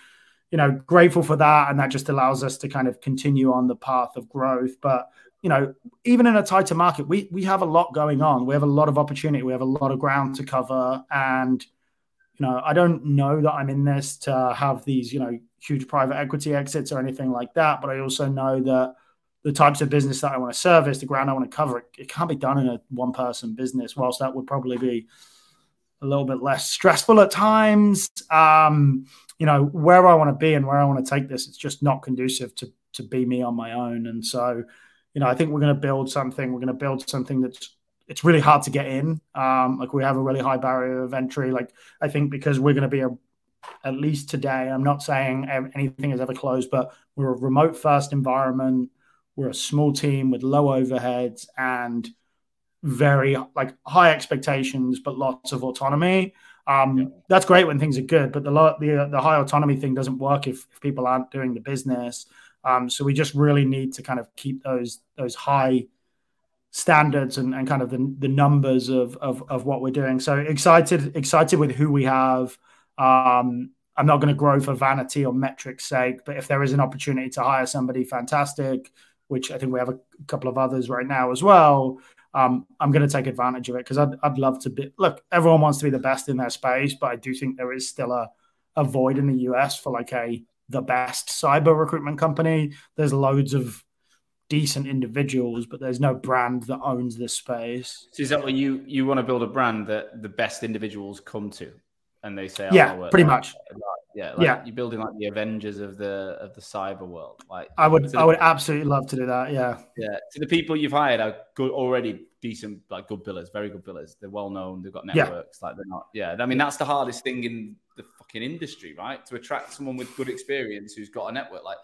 you know, grateful for that. And that just allows us to kind of continue on the path of growth. But, you know, even in a tighter market, we, we have a lot going on. We have a lot of opportunity. We have a lot of ground to cover. And, you know, I don't know that I'm in this to have these, you know, huge private equity exits or anything like that. But I also know that, the types of business that I want to service, the ground I want to cover, it, it can't be done in a one person business, whilst that would probably be a little bit less stressful at times. Um, you know, where I want to be and where I want to take this, it's just not conducive to to be me on my own. And so, you know, I think we're going to build something. We're going to build something that's it's really hard to get in. Um, like we have a really high barrier of entry. Like I think because we're going to be a at least today. I'm not saying anything is ever closed, but we're a remote first environment. We're a small team with low overheads and very like high expectations, but lots of autonomy. Um, yeah. That's great when things are good, but the the, the high autonomy thing doesn't work if, if people aren't doing the business. Um, so we just really need to kind of keep those those high standards and, and kind of the, the numbers of, of of what we're doing. So excited excited with who we have. Um, I'm not going to grow for vanity or metrics sake, but if there is an opportunity to hire somebody fantastic which I think we have a couple of others right now as well. Um, I'm going to take advantage of it because I'd, I'd love to be. Look, everyone wants to be the best in their space, but I do think there is still a, a void in the US for like a the best cyber recruitment company. There's loads of decent individuals, but there's no brand that owns this space. So is that what you you want to build a brand that the best individuals come to, and they say, "Yeah, oh, pretty much." Yeah, like yeah. You're building like the Avengers of the of the cyber world. Like I would, I would absolutely love to do that. Yeah, yeah. To the people you've hired are good already, decent, like good billers, very good billers. They're well known. They've got networks. Yeah. Like they're not. Yeah, I mean that's the hardest thing in the fucking industry, right? To attract someone with good experience who's got a network. Like,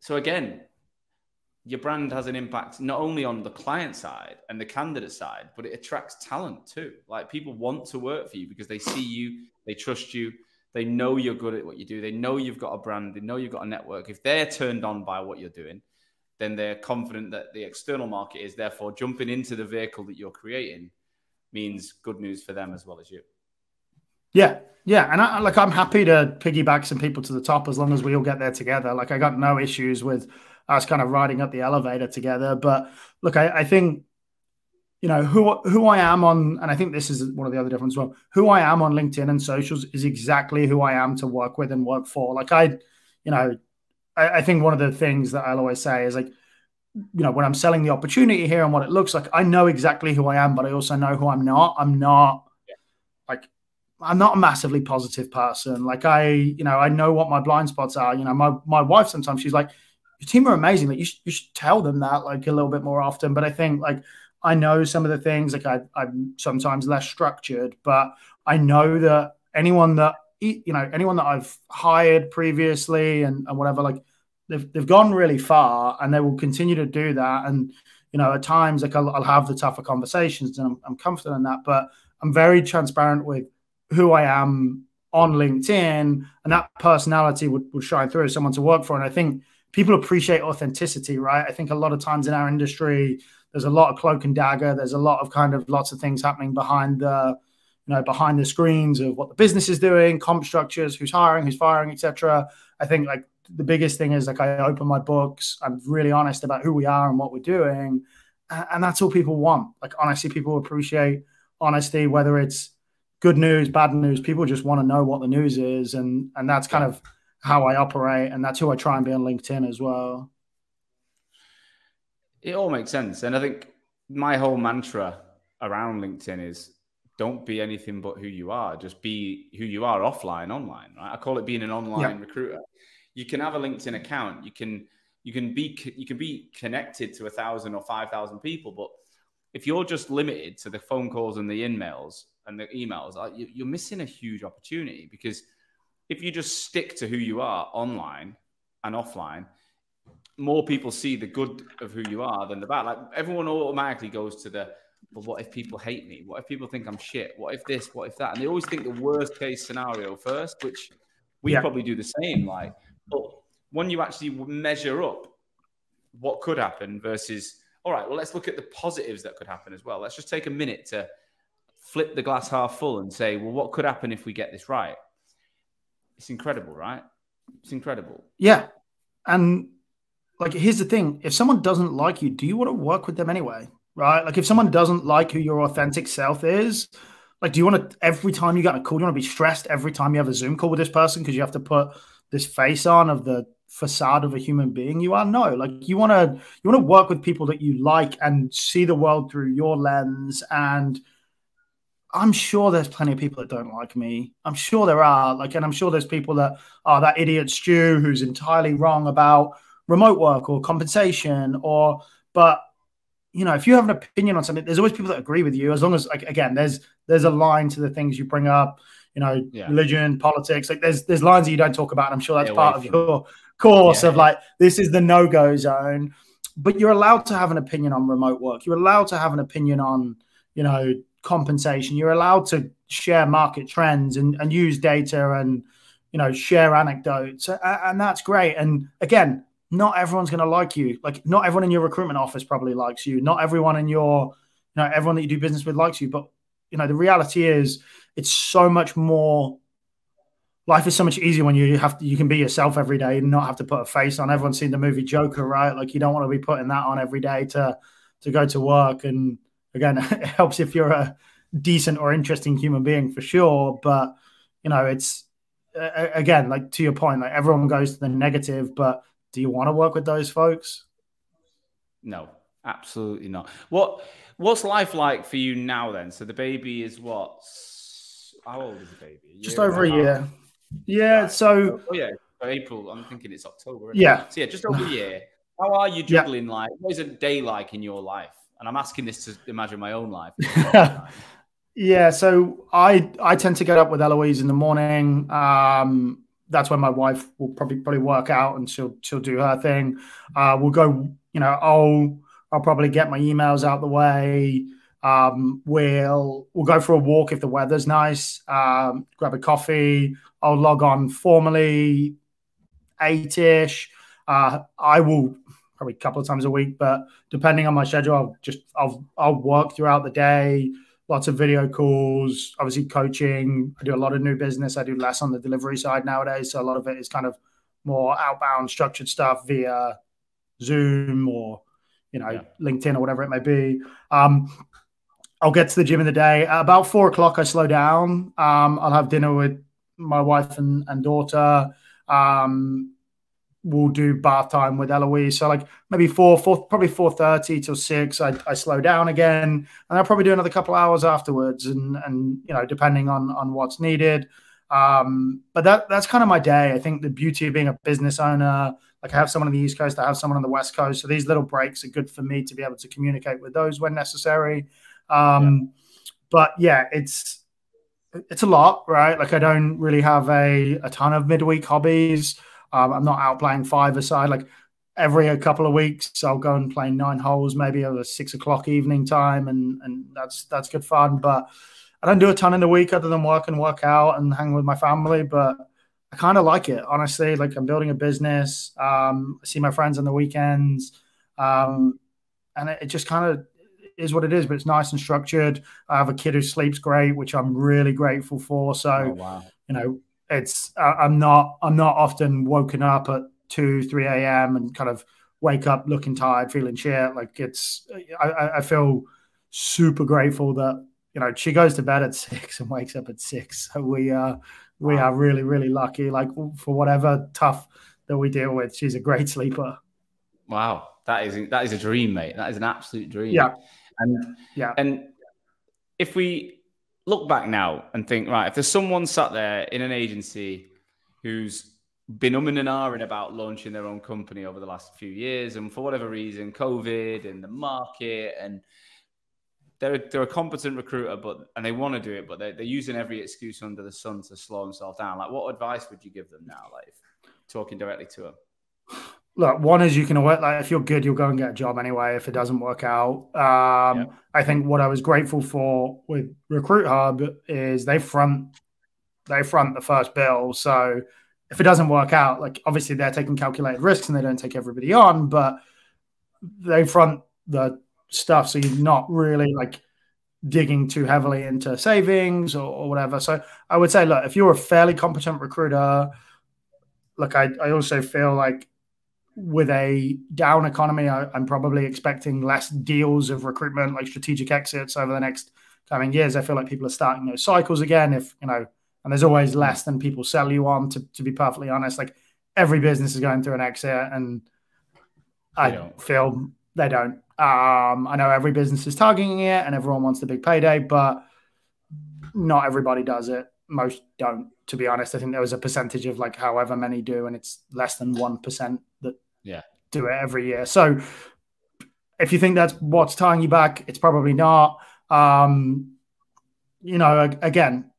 so again, your brand has an impact not only on the client side and the candidate side, but it attracts talent too. Like people want to work for you because they see you, they trust you, they know you're good at what you do, they know you've got a brand, they know you've got a network. If they're turned on by what you're doing, then they're confident that the external market is therefore jumping into the vehicle that you're creating means good news for them as well as you. Yeah, yeah, and I, like I'm happy to piggyback some people to the top as long as we all get there together. Like I got no issues with us kind of riding up the elevator together. But look, I, I think you know who who I am on, and I think this is one of the other differences. Well, who I am on LinkedIn and socials is exactly who I am to work with and work for. Like I, you know, I, I think one of the things that I'll always say is like you know, when I'm selling the opportunity here and what it looks like, I know exactly who I am, but I also know who I'm not. I'm not yeah. like I'm not a massively positive person. Like I, you know, I know what my blind spots are. You know, my my wife sometimes she's like, "Your team are amazing. Like you should, you should tell them that like a little bit more often." But I think like I know some of the things. Like I, I'm sometimes less structured, but I know that anyone that you know anyone that I've hired previously and, and whatever like they've they've gone really far and they will continue to do that. And you know, at times like I'll, I'll have the tougher conversations and I'm, I'm confident in that. But I'm very transparent with who I am on LinkedIn, and that personality would, would shine through as someone to work for. And I think people appreciate authenticity, right? I think a lot of times in our industry, there's a lot of cloak and dagger. There's a lot of kind of lots of things happening behind the, you know, behind the screens of what the business is doing, comp structures, who's hiring, who's firing, etc. I think like the biggest thing is like I open my books. I'm really honest about who we are and what we're doing, and that's all people want. Like honestly, people appreciate honesty, whether it's good news, bad news. People just want to know what the news is, and and that's kind of how I operate, and that's who I try and be on LinkedIn as well. It all makes sense, and I think my whole mantra around LinkedIn is don't be anything but who you are. Just be who you are offline, online. Right? I call it being an online yeah. recruiter you can have a LinkedIn account. You can you can be you can be connected to a thousand or five thousand people, but if you're just limited to the phone calls and the emails and the emails, you're missing a huge opportunity because if you just stick to who you are online and offline, more people see the good of who you are than the bad. Like everyone automatically goes to the, but what if people hate me? What if people think I'm shit? What if this? What if that? And they always think the worst case scenario first, which we yeah. probably do the same. Like, but when you actually measure up what could happen versus, all right, well, let's look at the positives that could happen as well. Let's just take a minute to flip the glass half full and say, well, what could happen if we get this right? It's incredible, right? It's incredible. Yeah. And like, here's the thing if someone doesn't like you, do you want to work with them anyway? Right? Like, if someone doesn't like who your authentic self is, like, do you want to, every time you get a call, do you want to be stressed every time you have a Zoom call with this person because you have to put this face on of the facade of a human being you are? No like you want to you want to work with people that you like and see the world through your lens and i'm sure there's plenty of people that don't like me. I'm sure there are like and i'm sure there's people that are that idiot stew who's entirely wrong about remote work or compensation or but you know if you have an opinion on something there's always people that agree with you as long as like again there's there's a line to the things you bring up you know, yeah. religion, politics. Like there's there's lines that you don't talk about. I'm sure that's part of your course yeah. of like this is the no go zone. But you're allowed to have an opinion on remote work. You're allowed to have an opinion on you know compensation. You're allowed to share market trends and, and use data and you know share anecdotes, and that's great. And again, not everyone's going to like you. Like not everyone in your recruitment office probably likes you. Not everyone in your you know everyone that you do business with likes you. But you know the reality is it's so much more life is so much easier when you have to, you can be yourself every day and not have to put a face on. Everyone's seen the movie Joker, right? Like you don't want to be putting that on every day to to go to work. And again, *laughs* it helps if you're a decent or interesting human being for sure. But you know, it's uh, again like to your point, like everyone goes to the negative, but do you want to work with those folks? No, absolutely not. What what's life like for you now then? So the baby is what how old is the baby? Just over a year. Yeah. Right. So. Oh yeah. April. I'm thinking it's October. Yeah. So yeah, just over a year. How are you juggling? Yeah. Like, what is a day like in your life? And I'm asking this to imagine my own life. *laughs* Yeah, so I I tend to get up with Eloise in the morning. Um, that's when my wife will probably probably work out and she'll she'll do her thing. Uh, we'll go, you know, I'll I'll probably get my emails out the way. Um, we'll we'll go for a walk if the weather's nice. Um, grab a coffee. I'll log on formally eight ish. Uh, I will probably a couple of times a week, but depending on my schedule, I'll just I'll I'll work throughout the day. Lots of video calls, obviously coaching. I do a lot of new business. I do less on the delivery side nowadays, so a lot of it is kind of more outbound structured stuff via Zoom or you know yeah. LinkedIn or whatever it may be. Um, I'll get to the gym in the day. About four o'clock, I slow down. Um, I'll have dinner with my wife and, and daughter. Um, we'll do bath time with Eloise. So like maybe four, four probably four thirty till six. I, I slow down again, and I'll probably do another couple hours afterwards, and and you know depending on on what's needed. Um, but that that's kind of my day. I think the beauty of being a business owner, like I have someone on the East Coast, I have someone on the West Coast, so these little breaks are good for me to be able to communicate with those when necessary. Um, yeah. But yeah, it's it's a lot, right? Like I don't really have a, a ton of midweek hobbies. Um, I'm not out playing five aside. Like every a couple of weeks, I'll go and play nine holes, maybe at a six o'clock evening time, and and that's that's good fun. But I don't do a ton in the week other than work and work out and hang with my family. But I kind of like it, honestly. Like I'm building a business. Um, I see my friends on the weekends, um, and it, it just kind of is what it is. But it's nice and structured. I have a kid who sleeps great, which I'm really grateful for. So, oh, wow. you know, it's I'm not I'm not often woken up at two three a.m. and kind of wake up looking tired, feeling shit. Like it's I, I feel super grateful that you know she goes to bed at *laughs* six and wakes up at six. So we uh we are really really lucky. Like for whatever tough that we deal with, she's a great sleeper. Wow, that is that is a dream, mate. That is an absolute dream. Yeah, and yeah, and if we look back now and think, right, if there's someone sat there in an agency who's been umming and ahhing about launching their own company over the last few years, and for whatever reason, COVID and the market, and they're they're a competent recruiter, but and they want to do it, but they're, they're using every excuse under the sun to slow themselves down. Like, what advice would you give them now? Like, talking directly to them look, one is you can work like if you're good, you'll go and get a job anyway. If it doesn't work out, um. I think what I was grateful for with RecruitHub is they front they front the first bill. So if it doesn't work out, like obviously they're taking calculated risks and they don't take everybody on, but they front the stuff. So you're not really like digging too heavily into savings or, or whatever. So I would say, look, if you're a fairly competent recruiter, look, I, I also feel like with a down economy, I, am probably expecting less deals of recruitment, like strategic exits over the next coming years. I feel like people are starting those cycles again. If you know, and there's always less than people sell you on. To, to be perfectly honest, like every business is going through an exit, and I don't. feel they don't. Um, I know every business is targeting it, and everyone wants the big payday, but not everybody does it. Most don't. To be honest, I think there was a percentage of like however many do, and it's less than one percent yeah do it every year. So if you think that's what's tying you back, it's probably not. Um, you know, again,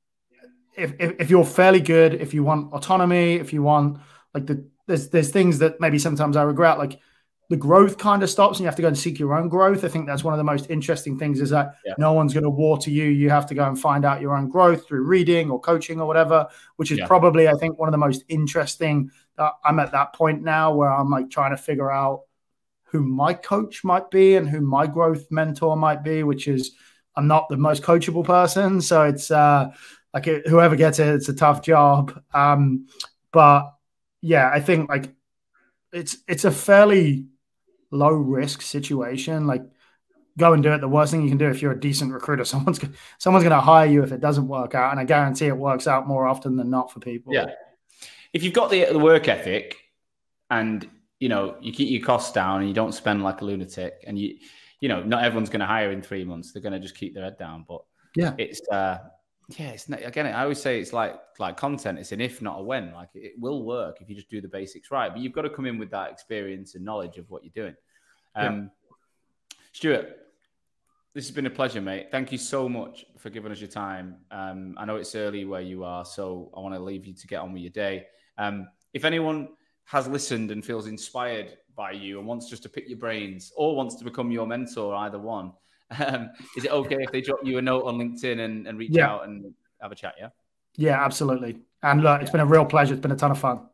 if, if, if you're fairly good, if you want autonomy, if you want like the there's there's things that maybe sometimes I regret, like the growth kind of stops and you have to go and seek your own growth. I think that's one of the most interesting things is that yeah. no one's going to water you. You have to go and find out your own growth through reading or coaching or whatever, which is yeah. probably, I think, one of the most interesting. Uh, I'm at that point now where I'm like trying to figure out who my coach might be and who my growth mentor might be, which is I'm not the most coachable person. So it's uh, like it, whoever gets it, it's a tough job. Um, but yeah, I think like it's it's a fairly low risk situation, like go and do it. The worst thing you can do if you're a decent recruiter, *laughs* someone's someone's going to hire you if it doesn't work out, and I guarantee it works out more often than not for people. Yeah, if you've got the, the work ethic, and you know you keep your costs down, and you don't spend like a lunatic, and you you know not everyone's going to hire in three months. They're going to just keep their head down. But yeah, it's uh, yeah, it's not, again. I always say it's like like content. It's an if, not a when. Like it will work if you just do the basics right. But you've got to come in with that experience and knowledge of what you're doing. Um, yeah. Stuart, This has been a pleasure, mate. Thank you so much for giving us your time. Um, I know it's early where you are, so I want to leave you to get on with your day. Um, if anyone has listened and feels inspired by you and wants just to pick your brains or wants to become your mentor, either one, *laughs* um, is it okay if they drop you a note on LinkedIn and, and reach yeah. out and have a chat? Yeah. Yeah, absolutely. And look, it's yeah. been a real pleasure. It's been a ton of fun.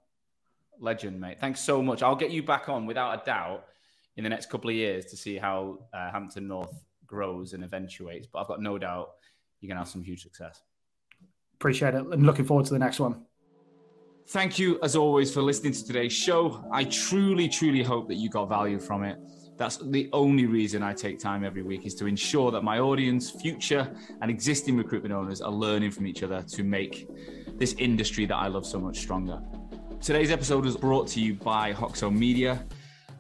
Legend, mate. Thanks so much. I'll get you back on without a doubt in the next couple of years to see how uh, Hampton North grows and eventuates. But I've got no doubt you're going to have some huge success. Appreciate it. And looking forward to the next one. Thank you, as always, for listening to today's show. I truly, truly hope that you got value from it. That's the only reason I take time every week is to ensure that my audience, future and existing recruitment owners are learning from each other to make this industry that I love so much stronger. Today's episode was brought to you by Hoxo Media.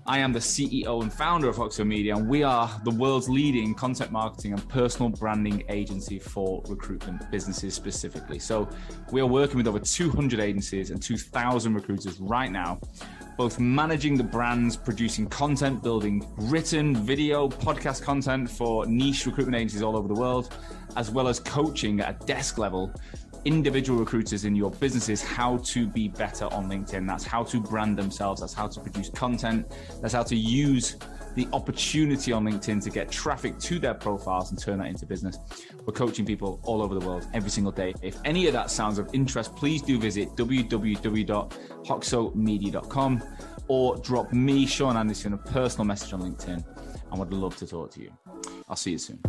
I am the CEO and founder of Hoxo Media, and we are the world's leading content marketing and personal branding agency for recruitment businesses specifically. So, we are working with over 200 agencies and 2,000 recruiters right now, both managing the brands, producing content, building written, video, podcast content for niche recruitment agencies all over the world, as well as coaching at a desk level individual recruiters in your businesses how to be better on LinkedIn. That's how to brand themselves. That's how to produce content. That's how to use the opportunity on LinkedIn to get traffic to their profiles and turn that into business. We're coaching people all over the world every single day. If any of that sounds of interest, please do visit www.hoxomedia.com or drop me, Sean Anderson, a personal message on LinkedIn. I would love to talk to you. I'll see you soon.